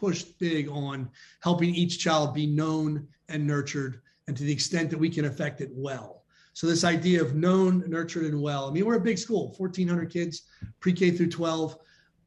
pushed big on helping each child be known and nurtured and to the extent that we can affect it well. So this idea of known nurtured and well i mean we're a big school 1400 kids pre-k through 12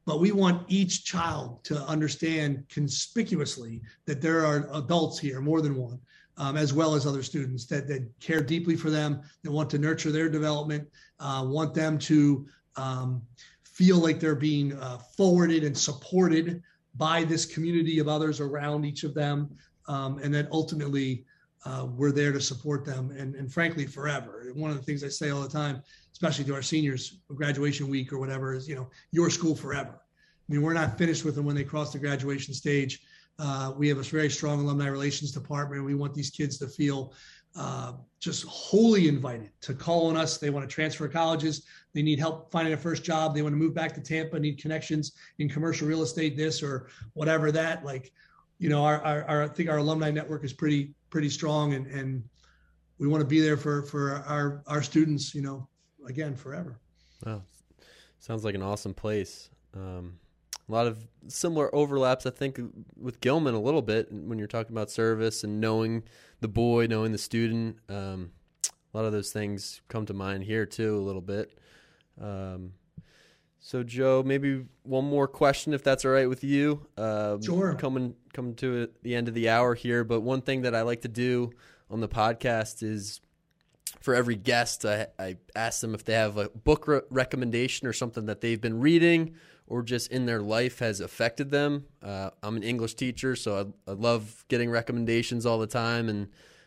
but we want each child to understand conspicuously that there are adults here more than one um, as well as other students that, that care deeply for them, that want to nurture their development, uh, want them to um, feel like they're being uh, forwarded and supported by this community of others around each of them. Um, and then ultimately, uh, we're there to support them and, and frankly, forever. One of the things I say all the time, especially to our seniors, graduation week or whatever, is, you know, your school forever. I mean, we're not finished with them when they cross the graduation stage uh, we have a very strong alumni relations department. We want these kids to feel uh, just wholly invited to call on us. They want to transfer colleges. They need help finding a first job. They want to move back to Tampa, need connections in commercial real estate, this or whatever that. Like, you know, our, our, our I think our alumni network is pretty pretty strong, and and we want to be there for for our our students. You know, again, forever. Wow, sounds like an awesome place. Um, a lot of similar overlaps, I think, with Gilman a little bit when you're talking about service and knowing the boy, knowing the student. Um, a lot of those things come to mind here too a little bit. Um, so Joe, maybe one more question, if that's all right with you. Um, sure. Coming coming to the end of the hour here, but one thing that I like to do on the podcast is for every guest, I, I ask them if they have a book re- recommendation or something that they've been reading or just in their life has affected them. Uh, I'm an English teacher, so I, I, love getting recommendations all the time. And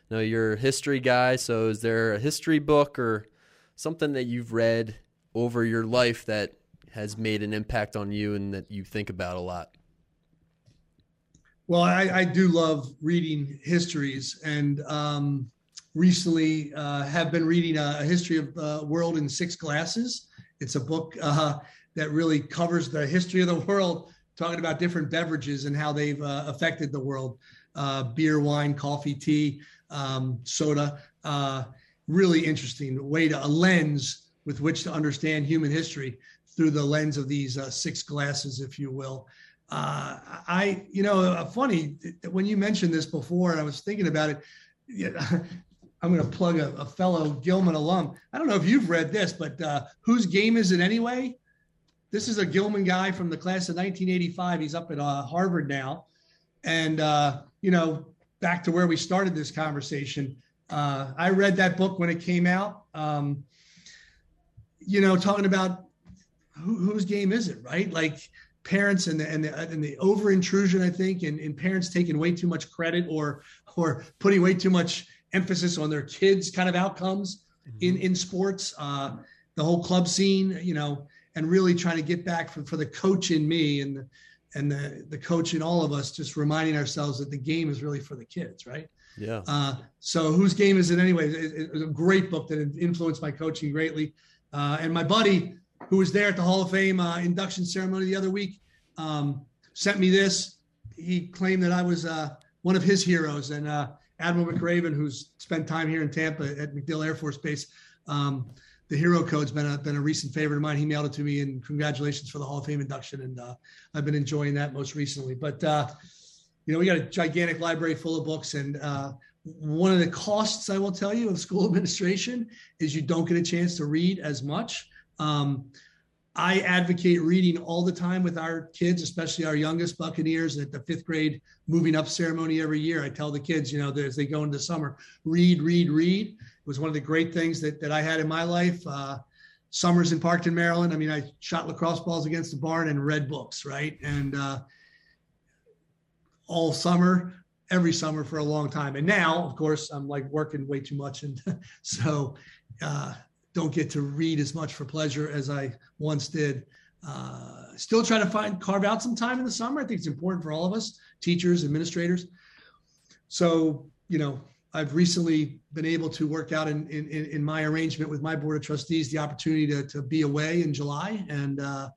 you know, you're a history guy, so is there a history book or something that you've read over your life that has made an impact on you and that you think about a lot? Well, I, I do love reading histories, and um, recently uh, have been reading a, history of the uh, world in six glasses. It's a book uh, that really covers the history of the world, talking about different beverages and how they've uh, affected the world: uh, beer, wine, coffee, tea, um, soda. Uh, really interesting way to a lens with which to understand human history through the lens of these six glasses, if you will. Uh, I, you know, funny when you mentioned this before, and I was thinking about it. I'm going to plug a, a, fellow Gilman alum. I don't know if you've read this, but uh, whose game is it anyway? This is a Gilman guy from the class of 1985. He's up at uh, Harvard now, and uh, you know, back to where we started this conversation. Uh, I read that book when it came out. Um, you know, talking about who, whose game is it, right? Like parents and the and the, and the over intrusion, I think, and, and parents taking way too much credit or or putting way too much emphasis on their kids' kind of outcomes mm-hmm. in in sports. Uh, the whole club scene, you know, and really trying to get back for, for the coach in me and the, and the the coach in all of us, just reminding ourselves that the game is really for the kids, right? Yeah. Uh, so whose game is it anyway? It, was a great book that influenced my coaching greatly. Uh, and my buddy, who was there at the Hall of Fame uh, induction ceremony the other week, um, sent me this. He claimed that I was uh, one of his heroes, and uh, Admiral McRaven, who's spent time here in Tampa at MacDill Air Force Base. Um, the hero code's been a, been a recent favorite of mine. He mailed it to me, and congratulations for the Hall of Fame induction. And uh, I've been enjoying that most recently. But uh, you know, we got a gigantic library full of books, and uh, one of the costs I will tell you of school administration is you don't get a chance to read as much. Um, I advocate reading all the time with our kids, especially our youngest Buccaneers at the fifth grade moving up ceremony every year. I tell the kids, you know, as they go into summer, read, read, read. Was one of the great things that, that I had in my life. Uh, summers in Parkton, Maryland. I mean, I shot lacrosse balls against the barn and read books, right? And uh, all summer, every summer for a long time. And now, of course, I'm like working way too much. And so, uh, don't get to read as much for pleasure as I once did. Uh, still try to find carve out some time in the summer. I think it's important for all of us, teachers, administrators. So you know, I've recently been able to work out in in, in my arrangement with my board of trustees the opportunity to to be away in July, and uh,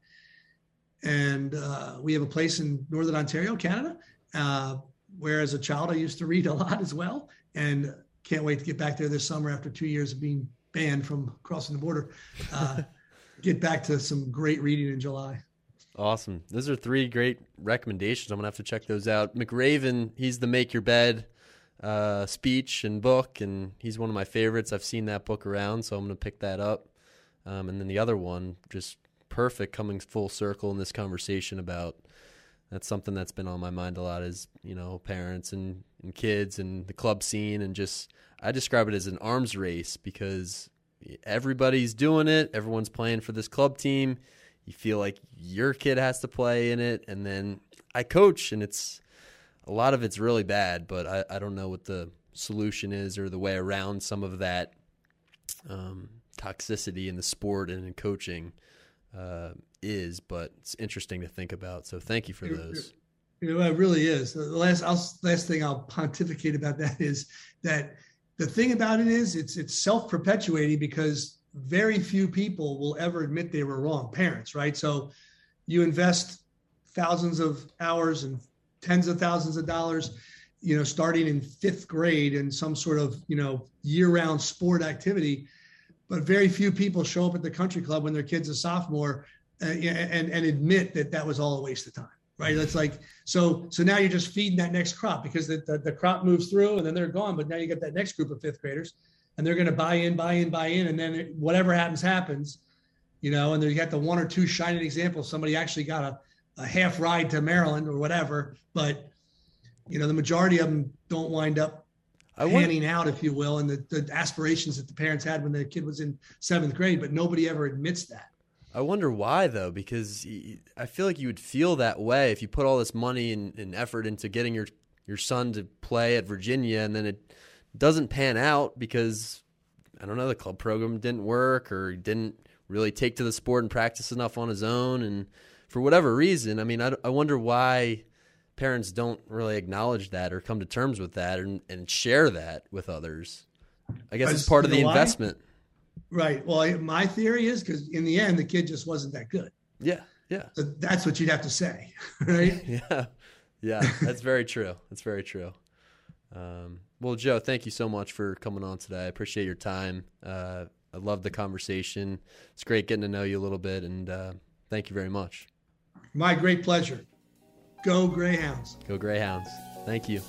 and uh, we have a place in Northern Ontario, Canada, uh, where as a child I used to read a lot as well, and can't wait to get back there this summer after two years of being banned from crossing the border. Uh, get back to some great reading in July. Awesome. Those are three great recommendations. I'm gonna have to check those out. McRaven, he's the Make Your Bed uh, speech and book, and he's one of my favorites. I've seen that book around, so I'm gonna pick that up. Um, and then the other one, just perfect, coming full circle in this conversation about that's something that's been on my mind a lot is you know parents and, and kids and the club scene and just I describe it as an arms race because everybody's doing it. Everyone's playing for this club team. You feel like your kid has to play in it, and then I coach, and it's a lot of it's really bad. But I, I don't know what the solution is or the way around some of that um, toxicity in the sport and in coaching uh, is. But it's interesting to think about. So thank you for those. You know, it really is. The last I'll, last thing I'll pontificate about that is that the thing about it is it's it's self-perpetuating because very few people will ever admit they were wrong parents right so you invest thousands of hours and tens of thousands of dollars you know starting in fifth grade in some sort of you know year-round sport activity but very few people show up at the country club when their kid's a sophomore uh, and and admit that that was all a waste of time right? It's like so so now you're just feeding that next crop because the, the, the, crop moves through and then they're gone. But now you get that next group of fifth graders, and they're going to buy in, buy in, buy in, and then whatever happens, happens. You know, and then you got the one or two shining examples. Somebody actually got a, a half ride to Maryland or whatever, but you know, the majority of them don't wind up I panning out, if you will, and the, the aspirations that the parents had when the kid was in seventh grade, but nobody ever admits that. I wonder why though, because I feel like you would feel that way if you put all this money and, and, effort into getting your your son to play at Virginia, and then it doesn't pan out because I don't know the club program didn't work or didn't really take to the sport and practice enough on his own, and for whatever reason, I mean, I, I wonder why parents don't really acknowledge that or come to terms with that and, and share that with others. I guess it's part of the investment. Why? Right. Well, my theory is because in the end, the kid just wasn't that good. Yeah. Yeah. So that's what you'd have to say, right? yeah. Yeah. That's very true. That's very true. Um, well, Joe, thank you so much for coming on today. I appreciate your time. Uh, I love the conversation. It's great getting to know you a little bit, and uh, thank you very much. My great pleasure. Go Greyhounds. Go Greyhounds. Thank you.